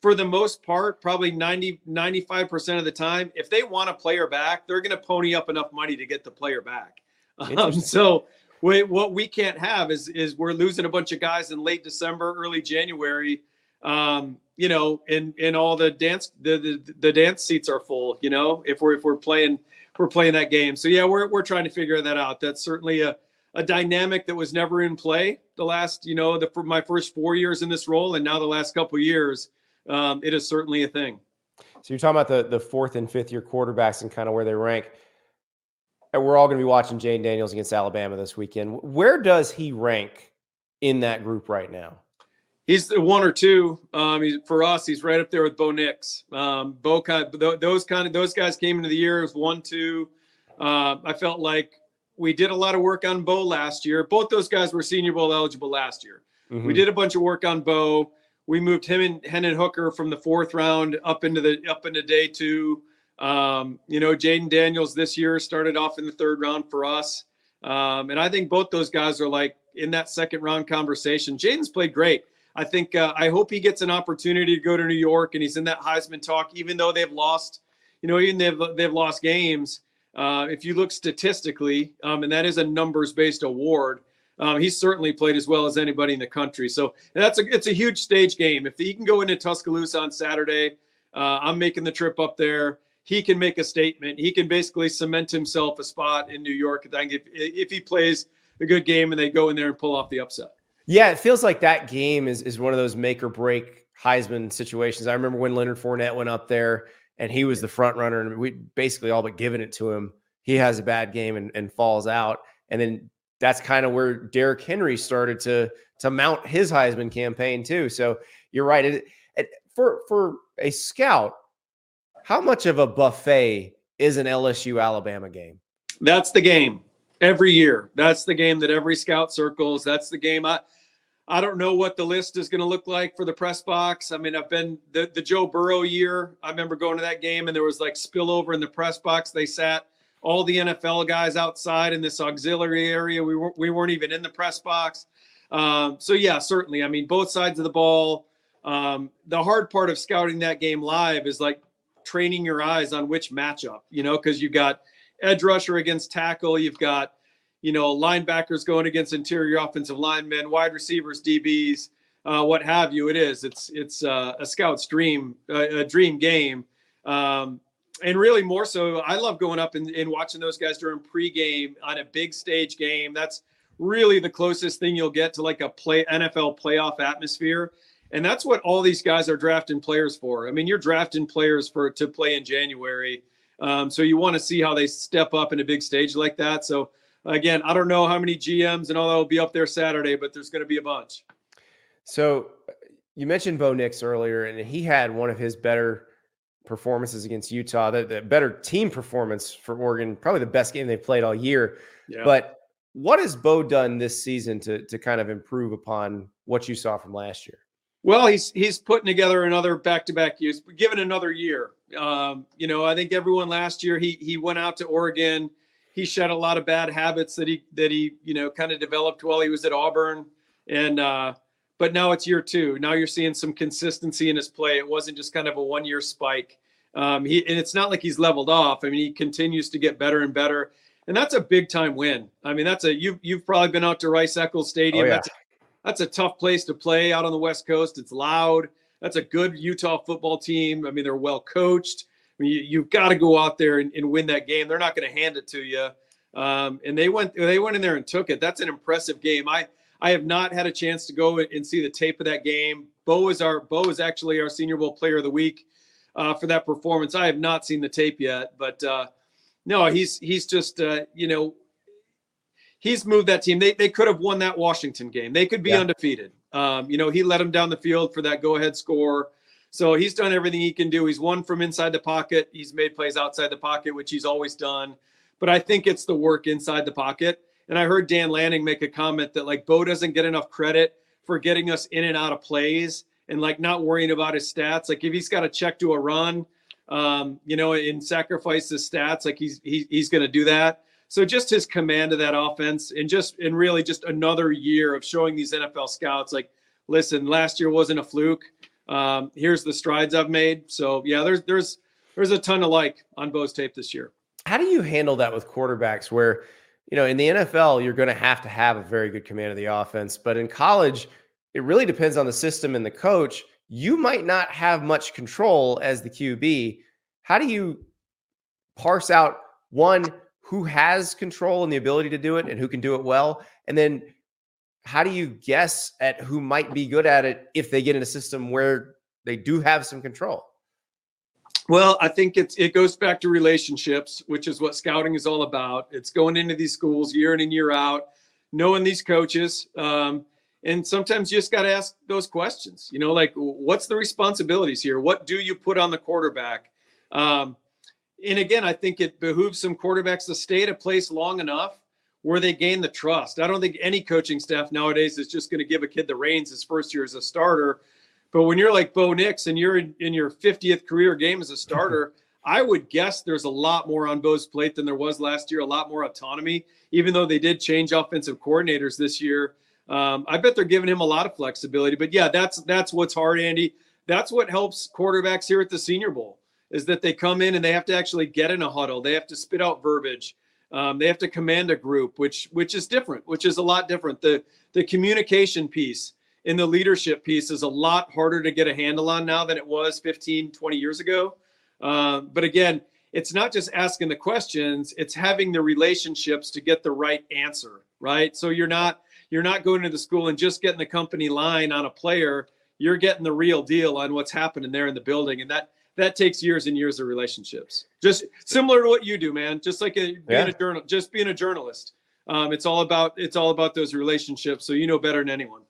for the most part, probably 90, 95% of the time, if they want a player back, they're going to pony up enough money to get the player back. Um, so we, what we can't have is, is we're losing a bunch of guys in late December, early January um, you know, and and all the dance the, the the dance seats are full. You know, if we're if we're playing if we're playing that game. So yeah, we're we're trying to figure that out. That's certainly a a dynamic that was never in play the last you know the for my first four years in this role, and now the last couple years, um, it is certainly a thing. So you're talking about the the fourth and fifth year quarterbacks and kind of where they rank. And we're all going to be watching Jayden Daniels against Alabama this weekend. Where does he rank in that group right now? he's the one or two. Um, he's, for us, he's right up there with Bo Nix. Um, Bo those kind of those guys came into the year as one, two. Uh, I felt like we did a lot of work on Bo last year. Both those guys were Senior Bowl eligible last year. Mm-hmm. We did a bunch of work on Bo. We moved him and Hendon Hooker from the fourth round up into the up into day two. Um, you know, Jayden Daniels this year started off in the third round for us. Um, and I think both those guys are like in that second round conversation. Jayden's played great. I think uh, I hope he gets an opportunity to go to New York and he's in that Heisman talk, even though they've lost, you know, even they've they've lost games. Uh, if you look statistically, um, and that is a numbers based award, um, he's certainly played as well as anybody in the country. So that's a it's a huge stage game. If he can go into Tuscaloosa on Saturday, uh, I'm making the trip up there. He can make a statement. He can basically cement himself a spot in New York. I think if if he plays a good game and they go in there and pull off the upset. Yeah, it feels like that game is is one of those make or break Heisman situations. I remember when Leonard Fournette went up there and he was the front runner, and we basically all but given it to him. He has a bad game and, and falls out, and then that's kind of where Derrick Henry started to to mount his Heisman campaign too. So you're right. It, it, for for a scout, how much of a buffet is an LSU Alabama game? That's the game every year. That's the game that every scout circles. That's the game. I I don't know what the list is going to look like for the press box. I mean, I've been the, the Joe Burrow year. I remember going to that game and there was like spillover in the press box. They sat all the NFL guys outside in this auxiliary area. We weren't we weren't even in the press box. Um, so yeah, certainly. I mean, both sides of the ball. Um, the hard part of scouting that game live is like training your eyes on which matchup, you know, because you've got edge rusher against tackle, you've got you know, linebackers going against interior offensive linemen, wide receivers, DBs, uh, what have you. It is. It's it's uh, a scout's dream, a dream game, um, and really more so. I love going up and, and watching those guys during pregame on a big stage game. That's really the closest thing you'll get to like a play NFL playoff atmosphere. And that's what all these guys are drafting players for. I mean, you're drafting players for to play in January. Um, so you want to see how they step up in a big stage like that. So again, I don't know how many GMs and all that will be up there Saturday, but there's going to be a bunch. So you mentioned Bo Nix earlier, and he had one of his better performances against Utah, the, the better team performance for Oregon, probably the best game they've played all year. Yeah. But what has Bo done this season to to kind of improve upon what you saw from last year? Well, he's he's putting together another back to back years, given another year. Um, you know, I think everyone last year he he went out to Oregon he shed a lot of bad habits that he that he you know kind of developed while he was at Auburn, and uh, but now it's year two. Now you're seeing some consistency in his play. It wasn't just kind of a one year spike. Um, he and it's not like he's leveled off. I mean, he continues to get better and better, and that's a big time win. I mean, that's a you've you've probably been out to Rice Eccles Stadium. Oh, yeah. That's that's a tough place to play out on the West Coast. It's loud. that's a good Utah football team. I mean, they're well coached. I mean, you, have got to go out there and, and, win that game. They're not going to hand it to you. Um, and they went they went in there and took it. That's an impressive game. I I have not had a chance to go and see the tape of that game. Bo is our Bo is actually our Senior Bowl Player of the Week uh, for that performance. I have not seen the tape yet, but uh, no, he's he's just uh, you know he's moved that team. They they could have won that Washington game. They could be yeah. undefeated. Um, you know, he led them down the field for that go ahead score. So he's done everything he can do. He's won from inside the pocket. He's made plays outside the pocket, which he's always done. But I think it's the work inside the pocket. And I heard Dan Lanning make a comment that like Bo doesn't get enough credit for getting us in and out of plays and like not worrying about his stats. Like if he's got to check to a run, um, you know, and sacrifice his stats, like he's he, he's going to do that. So just his command of that offense, and just and really just another year of showing these NFL scouts, like, listen, last year wasn't a fluke. Um, here's the strides I've made. So yeah, there's there's there's a ton of like on Bo's tape this year. How do you handle that with quarterbacks where, you know, in the NFL, you're going to have to have a very good command of the offense, but in college, it really depends on the system and the coach. You might not have much control as the QB. How do you parse out one who has control and the ability to do it and who can do it well? And then how do you guess at who might be good at it if they get in a system where they do have some control? Well, I think it's it goes back to relationships, which is what scouting is all about. It's going into these schools year in and year out, knowing these coaches, um, and sometimes you just got to ask those questions. You know, like what's the responsibilities here? What do you put on the quarterback? Um, and again, I think it behooves some quarterbacks to stay at a place long enough where they gain the trust. I don't think any coaching staff nowadays is just going to give a kid the reins his first year as a starter but when you're like Bo Nix and you're in, in your 50th career game as a starter, I would guess there's a lot more on Bo's plate than there was last year, a lot more autonomy, even though they did change offensive coordinators this year. Um, I bet they're giving him a lot of flexibility. But yeah, that's that's what's hard, Andy. That's what helps quarterbacks here at the Senior Bowl is that they come in and they have to actually get in a huddle. They have to spit out verbiage. Um, they have to command a group, which which is different, which is a lot different. The the communication piece in the leadership piece is a lot harder to get a handle on now than it was 15, 20 years ago. Um, but again, it's not just asking the questions, it's having the relationships to get the right answer, right? So you're not you're not going to the school and just getting the company line on a player, you're getting the real deal on what's happening there in the building and that that takes years and years of relationships. Just similar to what you do, man. Just like a, being yeah. a journal, just being a journalist. Um, it's all about it's all about those relationships. So you know better than anyone.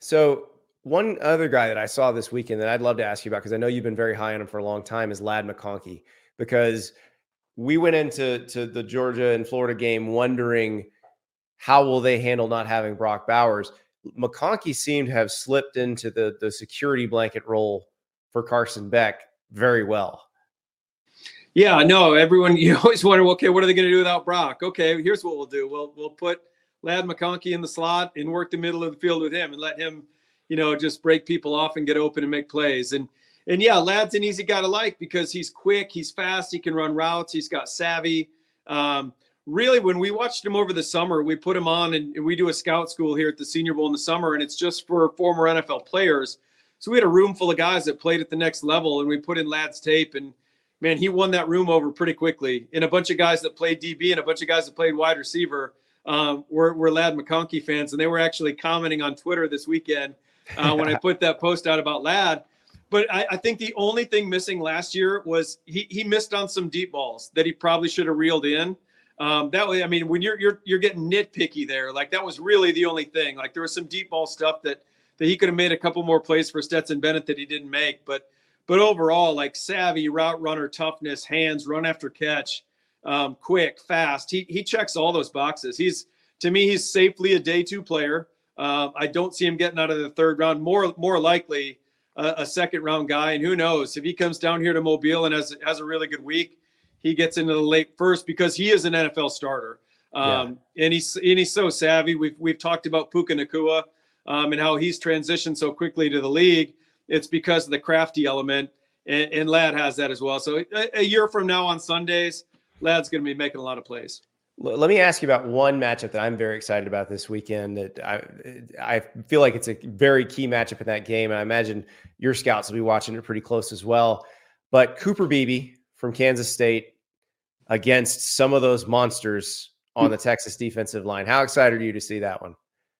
So one other guy that I saw this weekend that I'd love to ask you about because I know you've been very high on him for a long time is Ladd McConkey because we went into to the Georgia and Florida game wondering how will they handle not having Brock Bowers. McConkey seemed to have slipped into the the security blanket role for Carson Beck very well. Yeah, no, everyone you always wonder, okay, what are they going to do without Brock? Okay, here's what we'll do. We'll we'll put Ladd McConkey in the slot and work the middle of the field with him and let him, you know, just break people off and get open and make plays. And and yeah, Ladd's an easy guy to like because he's quick, he's fast, he can run routes, he's got savvy. Um, really, when we watched him over the summer, we put him on and, and we do a scout school here at the Senior Bowl in the summer, and it's just for former NFL players. So we had a room full of guys that played at the next level, and we put in Ladd's tape, and man, he won that room over pretty quickly. And a bunch of guys that played DB and a bunch of guys that played wide receiver um, were, were Ladd McConkey fans, and they were actually commenting on Twitter this weekend uh, when I put that post out about Ladd. But I, I, think the only thing missing last year was he he missed on some deep balls that he probably should have reeled in. Um, that way, I mean, when you're you're you're getting nitpicky there, like that was really the only thing. Like there was some deep ball stuff that that he could have made a couple more plays for Stetson Bennett that he didn't make. But but overall, like savvy, route runner, toughness, hands, run after catch um, quick, fast. He he checks all those boxes. He's to me, he's safely a day two player. Uh, I don't see him getting out of the third round. More more likely a, a, second round guy. And who knows if he comes down here to Mobile and has has a really good week, he gets into the late first because he is an NFL starter. Um, yeah. and he's and he's so savvy. We've we've talked about Puka Nacua um, and how he's transitioned so quickly to the league. It's because of the crafty element, and, and Ladd has that as well. So a, a year from now on Sundays, Ladd's going to be making a lot of plays. Let me ask you about one matchup that I'm very excited about this weekend. That I I feel like it's a very key matchup in that game, and I imagine your scouts will be watching it pretty close as well. But Cooper Beebe from Kansas State against some of those monsters on the Texas defensive line. How excited are you to see that one?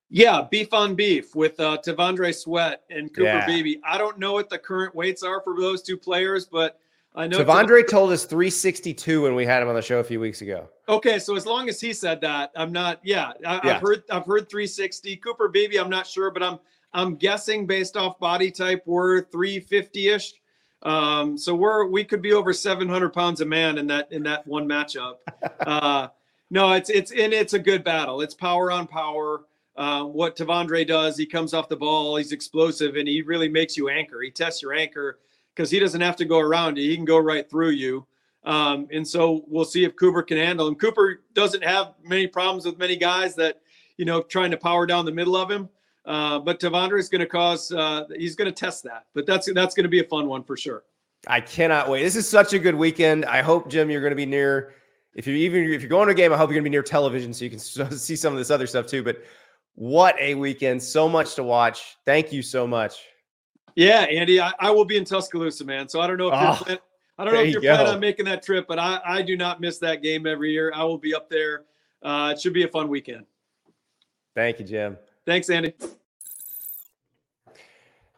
Yeah, beef on beef with uh, T'Vondre Sweat and Cooper Yeah. Beebe. I don't know what the current weights are for those two players, but I know T'Vondre told us 362 when we had him on the show a few weeks ago. Okay, so as long as he said that, I'm not. Yeah, I, Yeah. I've heard. I've heard 360. Cooper Beebe, I'm not sure, but I'm. I'm guessing based off body type, we're 350 ish. Um, so we're we could be over 700 pounds a man in that in that one matchup. Uh, no, it's it's and it's a good battle. It's power on power. Uh, what T'Vondre does, he comes off the ball, he's explosive, and he really makes you anchor. He tests your anchor because he doesn't have to go around you; he can go right through you. Um, and so we'll see if Cooper can handle him. Cooper doesn't have many problems with many guys that, you know, trying to power down the middle of him. Uh, but T'Vondre is going to cause, uh, he's going to test that. But that's that's going to be a fun one for sure. I cannot wait. This is such a good weekend. I hope, Jim, you're going to be near. If you're even if you're going to a game, I hope you're going to be near television so you can see some of this other stuff too. But what a weekend! So much to watch. Thank you so much. Yeah, Andy, I, I will be in Tuscaloosa, man. So I don't know if Oh, you're plan- I don't know if you you're planning on making that trip, but I, I do not miss that game every year. I will be up there. Uh, it should be a fun weekend. Thank you, Jim. Thanks, Andy.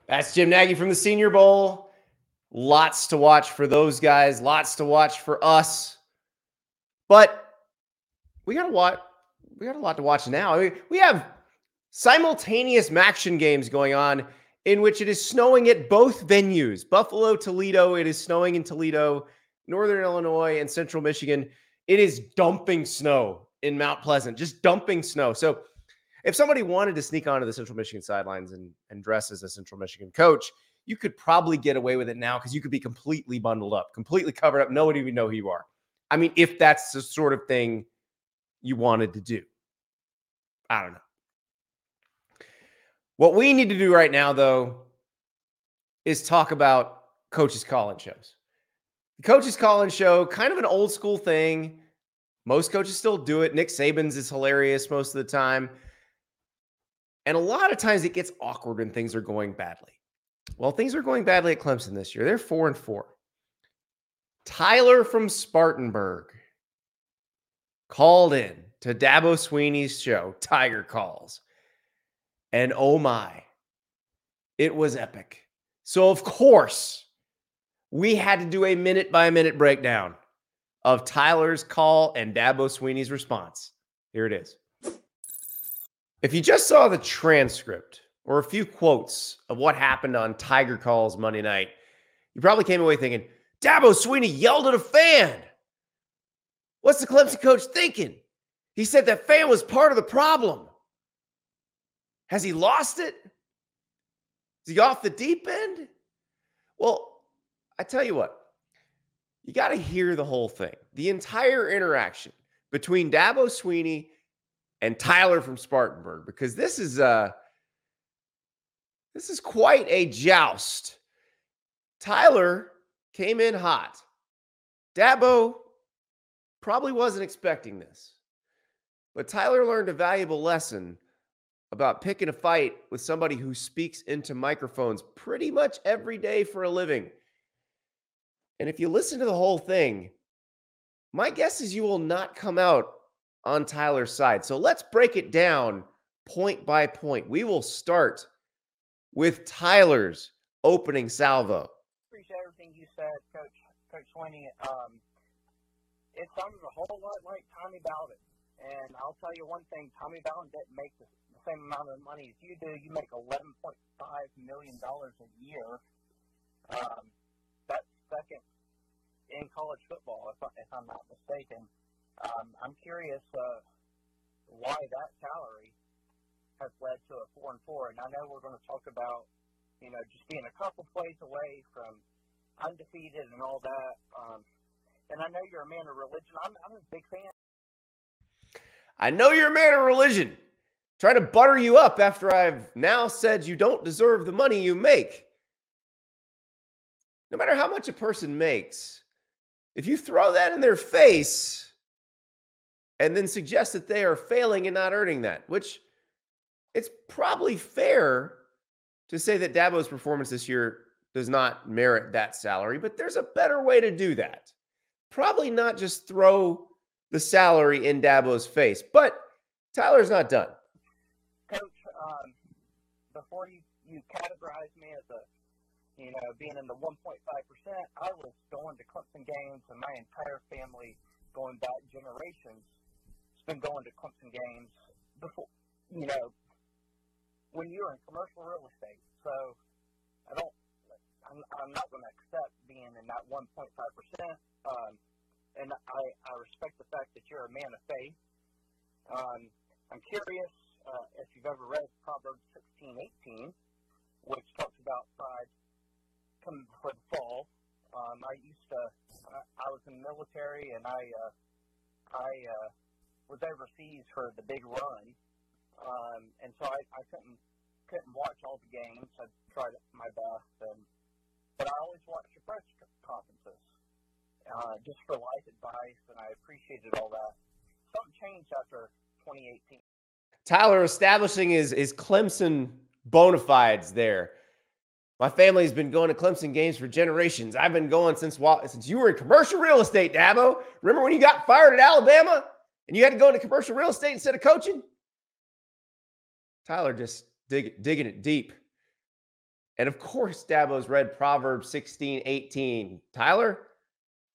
That's Jim Nagy from the Senior Bowl. Lots to watch for those guys. Lots to watch for us. But we got a lot. We got a lot to watch now. I mean, we have simultaneous action games going on in which it is snowing at both venues. Buffalo, Toledo. It is snowing in Toledo, Northern Illinois, and Central Michigan. It is dumping snow in Mount Pleasant. Just dumping snow. So if somebody wanted to sneak onto the Central Michigan sidelines and, and dress as a Central Michigan coach, you could probably get away with it now because you could be completely bundled up, completely covered up. Nobody would know who you are. I mean, if that's the sort of thing you wanted to do, I don't know. What we need to do right now, though, is talk about coaches' call-in shows. The coaches' call-in show, kind of an old school thing. Most coaches still do it. Nick Saban's is hilarious most of the time. And a lot of times it gets awkward when things are going badly. Well, things are going badly at Clemson this year. They're four and four. Tyler from Spartanburg called in to Dabo Swinney's show, Tiger Calls. And oh my, it was epic. So, of course, we had to do a minute by minute breakdown of Tyler's call and Dabo Swinney's response. Here it is. If you just saw the transcript or a few quotes of what happened on Tiger Calls Monday night, you probably came away thinking, Dabo Swinney yelled at a fan. What's the Clemson coach thinking? He said that fan was part of the problem. Has he lost it? Is he off the deep end? Well, I tell you what, you got to hear the whole thing, the entire interaction between Dabo Swinney and Tyler from Spartanburg, because this is uh this is quite a joust. Tyler came in hot. Dabo probably wasn't expecting this, but Tyler learned a valuable lesson about picking a fight with somebody who speaks into microphones pretty much every day for a living. And if you listen to the whole thing, my guess is you will not come out on Tyler's side. So let's break it down point by point. We will start with Tyler's opening salvo. appreciate everything you said, Coach Coach Swinney. Um, it sounded a whole lot like Tommy Bowden. And I'll tell you one thing: Tommy Bowden didn't make the same amount of money as you do. You make eleven point five million dollars a year. Um, that's second in college football, if, I, if I'm not mistaken. Um, I'm curious uh, why that salary has led to a four and four. And I know we're going to talk about you know, just being a couple plays away from undefeated and all that. Um, and I know you're a man of religion. I'm, I'm a big fan. I know you're a man of religion. Trying to butter you up after I've now said you don't deserve the money you make. No matter how much a person makes, if you throw that in their face and then suggest that they are failing and not earning that, which it's probably fair to say that Dabo's performance this year does not merit that salary, but there's a better way to do that. Probably not just throw the salary in Dabo's face, but Tyler's not done. Um, before you, you categorize me as a, you know, being in the 1.5%, I was going to Clemson games and my entire family going back generations has been going to Clemson games before, you know, when you're in commercial real estate. So I don't, I'm, I'm not going to accept being in that 1.5%. Um, and I, I respect the fact that you're a man of faith. Um, I'm curious uh, if you've ever read Proverbs 16, 18, which talks about pride coming before the fall. Um, I used to, I, I was in the military and I, uh, I uh, was overseas for the big run, um, and so I, I couldn't couldn't watch all the games. I tried my best, and but I always watched your press conferences uh, just for life advice, and I appreciated all that. Something changed after 2018. Tyler establishing his his Clemson bona fides there. My family's been going to Clemson games for generations. I've been going since since you were in commercial real estate, Dabo. Remember when you got fired at Alabama and you had to go into commercial real estate instead of coaching? Tyler just dig, digging it deep. And of course, Dabo's read Proverbs 16, 18. Tyler,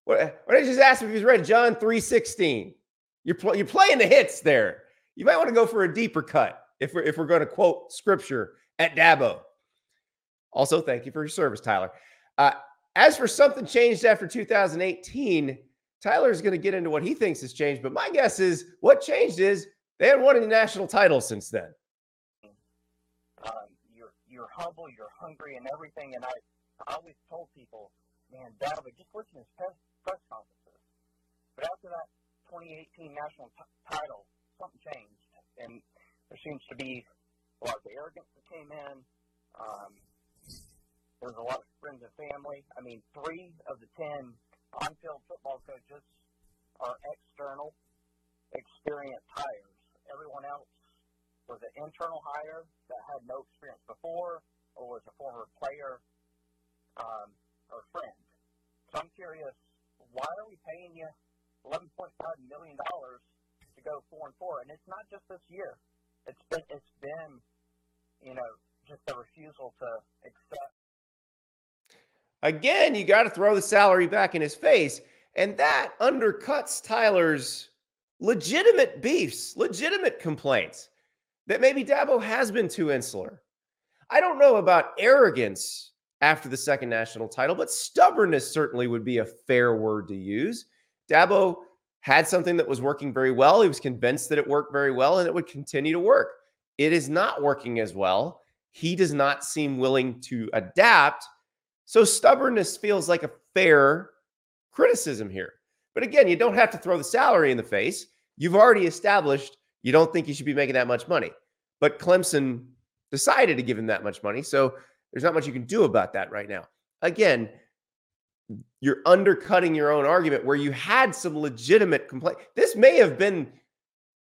what, what I just asked him if he's read John 3, 16. You're, pl- you're playing the hits there. You might want to go for a deeper cut if we're, if we're going to quote scripture at Dabo. Also, thank you for your service, Tyler. Uh, as for something changed after 2018, Tyler is going to get into what he thinks has changed. But my guess is what changed is they haven't won any national titles since then. Um, you're you're humble, you're hungry, and everything. And I, I always told people, man, Dabo, just listen to his press, press conferences. But after that 2018 national t- title, something changed, and there seems to be a lot of arrogance that came in. Um, there was a lot of friends and family. I mean, three of the ten on-field football coaches are external, experienced hires. Everyone else was an internal hire that had no experience before, or was a former player um, or friend. So I'm curious, why are we paying you 11.5 million dollars to go four and four? And it's not just this year. It's been it's been, you know, just a refusal to accept. Again, you got to throw the salary back in his face. And that undercuts Tyler's legitimate beefs, legitimate complaints that maybe Dabo has been too insular. I don't know about arrogance after the second national title, but stubbornness certainly would be a fair word to use. Dabo had something that was working very well. He was convinced that it worked very well and it would continue to work. It is not working as well. He does not seem willing to adapt. So stubbornness feels like a fair criticism here. But again, you don't have to throw the salary in the face. You've already established you don't think you should be making that much money. But Clemson decided to give him that much money. So there's not much you can do about that right now. Again, you're undercutting your own argument where you had some legitimate complaint. This may have been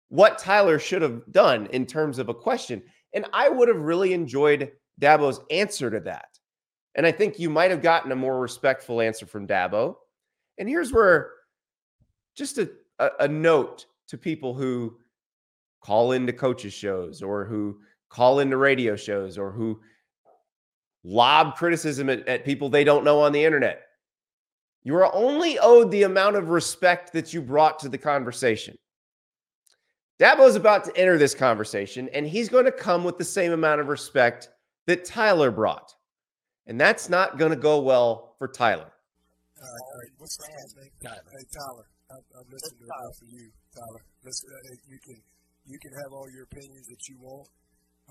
what Tyler should have done in terms of a question. And I would have really enjoyed Dabo's answer to that. And I think you might have gotten a more respectful answer from Dabo. And here's where just a, a, a note to people who call into coaches shows or who call into radio shows or who lob criticism at, at people they don't know on the internet. You are only owed the amount of respect that you brought to the conversation. Dabo is about to enter this conversation, and he's going to come with the same amount of respect that Tyler brought. And that's not going to go well for Tyler. All right, all right. What's the guy's name? Hey, Tyler. I've, I've listened to enough of you, Tyler. Listen, uh, you can you can have all your opinions that you want.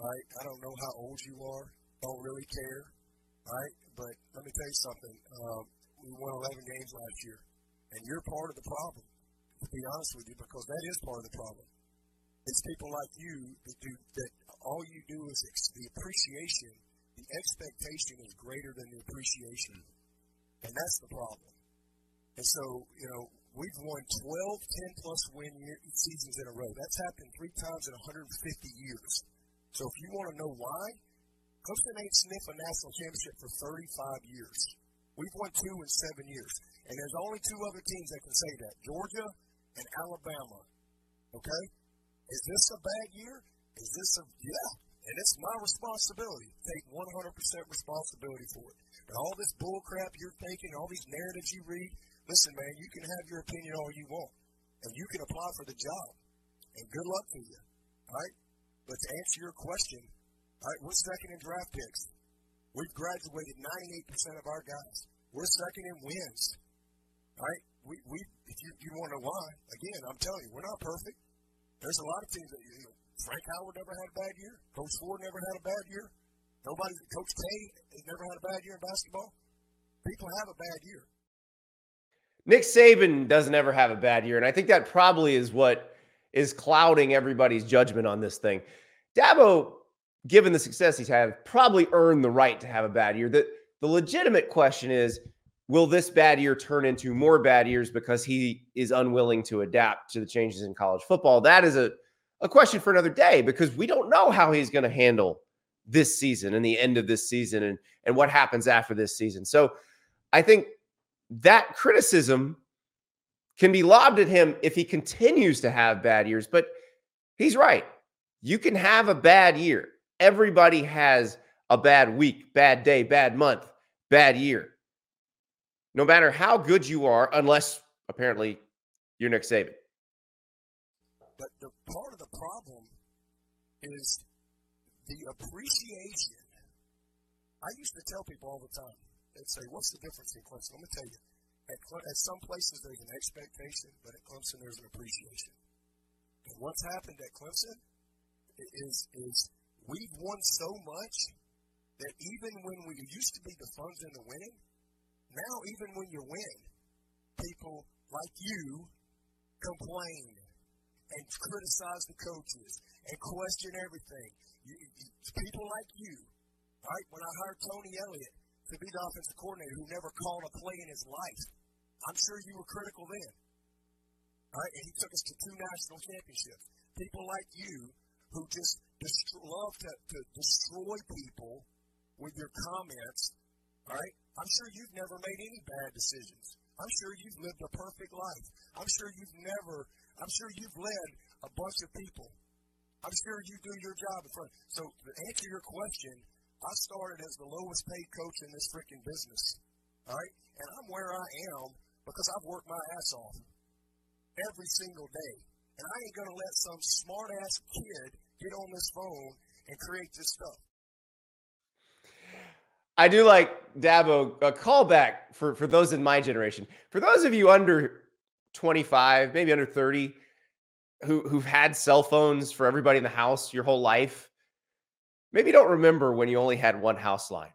All right. I don't know how old you are. Don't really care. All right. But let me tell you something. Um, we won 11 games last year, and you're part of the problem. To be honest with you, because that is part of the problem. It's people like you that do that. All you do is ex- the appreciation. The expectation is greater than the appreciation, and that's the problem. And so, you know, we've won 12 10 plus win year, seasons in a row. That's happened three times in 150 years. So if you want to know why, Clemson ain't sniffed a national championship for 35 years. We've won two in seven years. And there's only two other teams that can say that Georgia and Alabama. Okay? Is this a bad year? Is this a. Yeah. And it's my responsibility. To take 100% responsibility for it. But all this bull crap you're thinking, all these narratives you read, listen, man, you can have your opinion all you want. And you can apply for the job. And good luck to you. All right? But to answer your question, all right, we're second in draft picks. We've graduated 98% of our guys. We're second in wins. Right? We, we, if you, you want to know why, again, I'm telling you, we're not perfect. There's a lot of teams that, you know, Frank Howard never had a bad year. Coach Ford never had a bad year. Nobody, Coach K has never had a bad year in basketball. People have a bad year. Nick Saban doesn't ever have a bad year. And I think that probably is what is clouding everybody's judgment on this thing. Dabo, given the success he's had, probably earned the right to have a bad year. The, the legitimate question is will this bad year turn into more bad years because he is unwilling to adapt to the changes in college football? That is a, a question for another day because we don't know how he's going to handle this season and the end of this season and, and what happens after this season. So I think that criticism can be lobbed at him if he continues to have bad years. But he's right. You can have a bad year. Everybody has a bad week, bad day, bad month, bad year. No matter how good you are, unless apparently you're Nick Saban. But the part of the problem is the appreciation. I used to tell people all the time, they'd say, What's the difference in Clemson? Let me tell you. At, at some places, there's an expectation, but at Clemson, there's an appreciation. And what's happened at Clemson is, is we've won so much that even when we used to be the funds in the winning, now even when you win, people like you complain and criticize the coaches and question everything. You, you, people like you, right? When I hired Tony Elliott to be the offensive coordinator who never called a play in his life, I'm sure you were critical then. right? and he took us to two national championships. People like you who just dest- love to, to destroy people with your comments, all right? I'm sure you've never made any bad decisions. I'm sure you've lived a perfect life. I'm sure you've never, I'm sure you've led a bunch of people. I'm sure you do your job in front. So to answer your question, I started as the lowest paid coach in this freaking business. All right? And I'm where I am because I've worked my ass off every single day. And I ain't gonna let some smart ass kid get on this phone and create this stuff. I do like Dabo a callback for for those in my generation. For those of you under 25, maybe under 30, who who've had cell phones for everybody in the house your whole life, maybe don't remember when you only had one house line.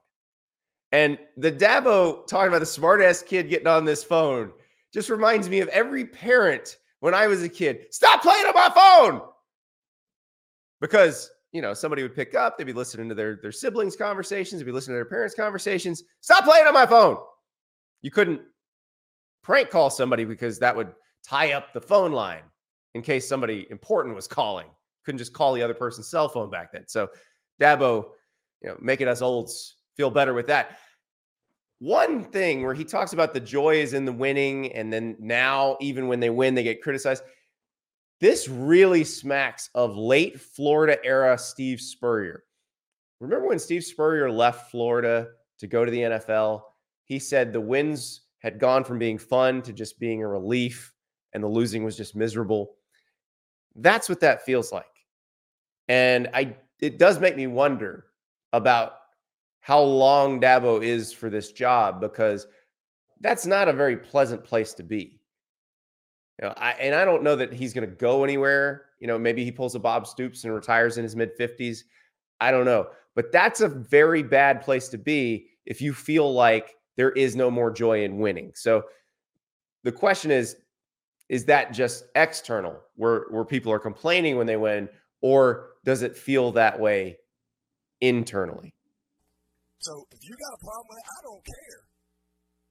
And the Dabo talking about the smart ass kid getting on this phone just reminds me of every parent when I was a kid. Stop playing on my phone. Because, you know, somebody would pick up, they'd be listening to their, their siblings' conversations, they'd be listening to their parents' conversations. Stop playing on my phone. You couldn't prank call somebody because that would tie up the phone line in case somebody important was calling. Couldn't just call the other person's cell phone back then. So Dabo, you know, making us olds feel better with that. One thing where he talks about the joy is in the winning, and then now, even when they win, they get criticized. This really smacks of late Florida era Steve Spurrier. Remember when Steve Spurrier left Florida to go to the NFL? He said the wins had gone from being fun to just being a relief, and the losing was just miserable. That's what that feels like. And I it does make me wonder about how long Dabo is for this job because that's not a very pleasant place to be. You know, I, and I don't know that he's going to go anywhere. You know, maybe he pulls a Bob Stoops and retires in his mid 50s. I don't know. But that's a very bad place to be if you feel like there is no more joy in winning. So the question is is that just external where where people are complaining when they win or does it feel that way internally? So if you got a problem with it, I don't care.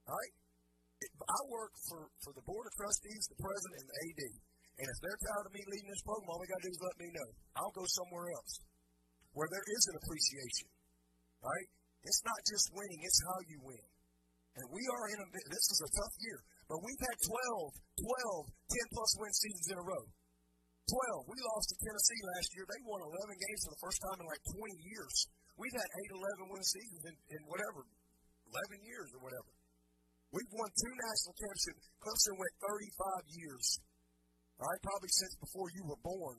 All right? I work for, for the board of trustees, the president, and the AD. And if they're tired of me leading this program, all they got to do is let me know. I'll go somewhere else where there is an appreciation. Right? It's not just winning; it's how you win. And we are in a. This is a tough year, but we've had 12, 12, 10 plus win seasons in a row. 12. We lost to Tennessee last year. They won 11 games for the first time in like 20 years. We've had 8, 11 win seasons in, in whatever, 11 years or whatever. We've won two national championships. Clemson went 35 years. All right, probably since before you were born,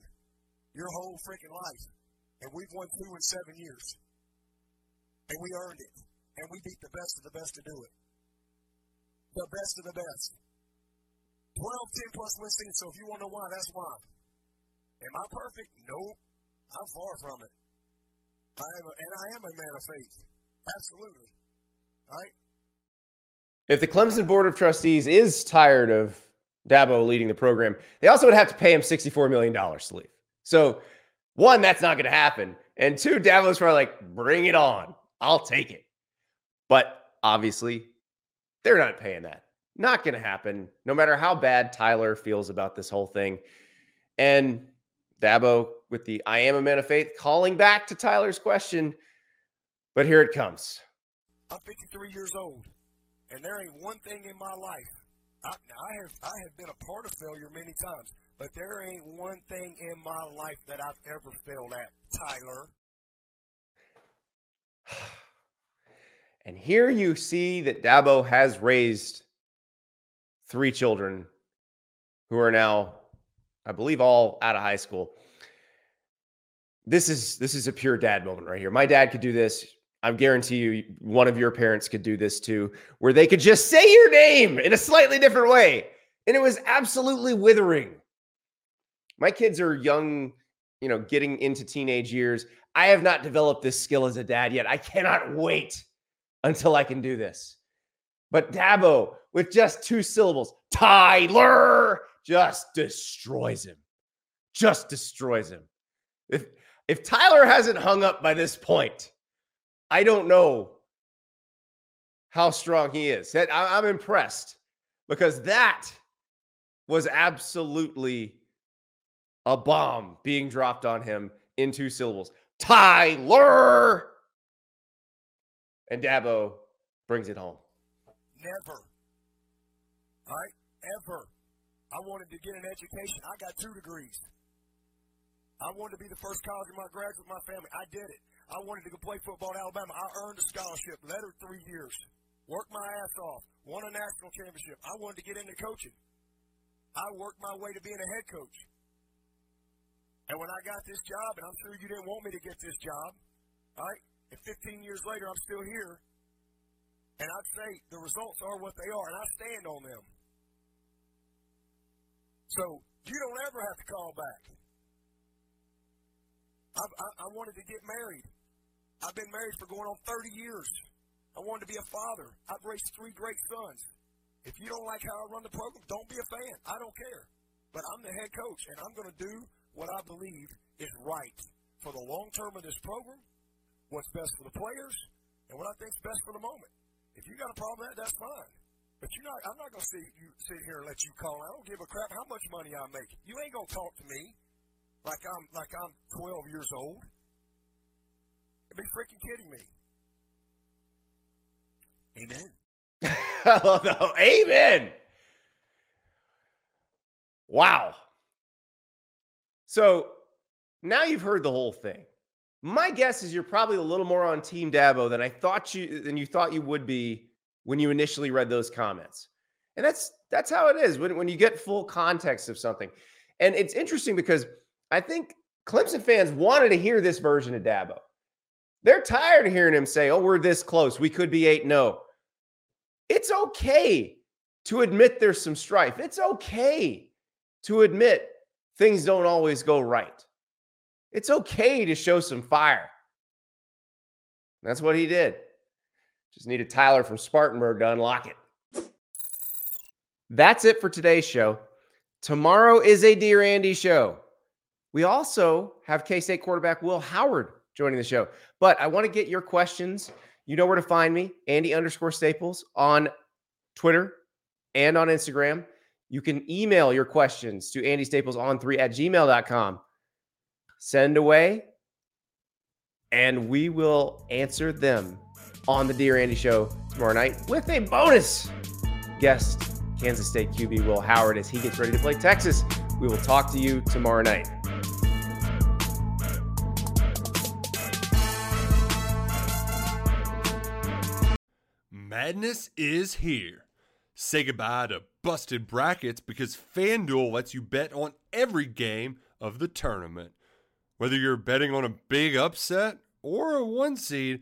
your whole freaking life. And we've won two in seven years. And we earned it. And we beat the best of the best to do it. The best of the best. 12, 10 plus win seasons. So if you want to know why, that's why. Am I perfect? Nope. I'm far from it. I am a, and I am a man of faith. Absolutely. Right? If the Clemson Board of Trustees is tired of Dabo leading the program, they also would have to pay him $64 million to leave. So, one, that's not going to happen. And two, Dabo's probably like, bring it on. I'll take it. But obviously, they're not paying that. Not going to happen, no matter how bad Tyler feels about this whole thing. And Dabo, with the I am a man of faith, calling back to Tyler's question. But here it comes. I'm 53 years old, and there ain't one thing in my life. I, I have I have been a part of failure many times, but there ain't one thing in my life that I've ever failed at, Tyler. And here you see that Dabo has raised three children who are now, I believe, all out of high school. This is this is a pure dad moment right here. My dad could do this. I guarantee you, one of your parents could do this too, where they could just say your name in a slightly different way. And it was absolutely withering. My kids are young, you know, getting into teenage years. I have not developed this skill as a dad yet. I cannot wait until I can do this. But Dabo, with just two syllables, Tyler just destroys him. Just destroys him. If if Tyler hasn't hung up by this point, I don't know how strong he is. I'm impressed because that was absolutely a bomb being dropped on him in two syllables. Tyler! And Dabo brings it home. Never. Right? Ever. I wanted to get an education. I got two degrees. I wanted to be the first college in my graduate with my family. I did it. I wanted to go play football at Alabama. I earned a scholarship, lettered three years, worked my ass off, won a national championship. I wanted to get into coaching. I worked my way to being a head coach. And when I got this job, and I'm sure you didn't want me to get this job, right? And 15 years later, I'm still here. And I'd say the results are what they are, and I stand on them. So you don't ever have to call back. I, I, I wanted to get married. I've been married for going on 30 years. I wanted to be a father. I've raised three great sons. If you don't like how I run the program, don't be a fan. I don't care. But I'm the head coach, and I'm going to do what I believe is right for the long term of this program, what's best for the players, and what I think's best for the moment. If you got a problem with that, that's fine. But you're not. I'm not going to sit you sit here and let you call. I don't give a crap how much money I make. You ain't going to talk to me like I'm like I'm 12 years old You' be freaking kidding me. Amen. oh, no. Amen. Wow. So now you've heard the whole thing. My guess is you're probably a little more on Team Dabo than I thought you than you thought you would be when you initially read those comments. And that's that's how it is when, when you get full context of something. And it's interesting because I think Clemson fans wanted to hear this version of Dabo. They're tired of hearing him say, oh, we're this close. We could be 8 0. It's okay to admit there's some strife. It's okay to admit things don't always go right. It's okay to show some fire. That's what he did. Just needed Tyler from Spartanburg to unlock it. That's it for today's show. Tomorrow is a Dear Andy show. We also have K State quarterback Will Howard joining the show. But I want to get your questions. You know where to find me, Andy underscore Staples on Twitter, and on Instagram. You can email your questions to Andy Staples on three at gmail.com. Send away, and we will answer them on the Dear Andy Show tomorrow night with a bonus guest, Kansas State QB Will Howard, as he gets ready to play Texas. We will talk to you tomorrow night. Madness is here. Say goodbye to busted brackets because FanDuel lets you bet on every game of the tournament. Whether you're betting on a big upset or a one seed,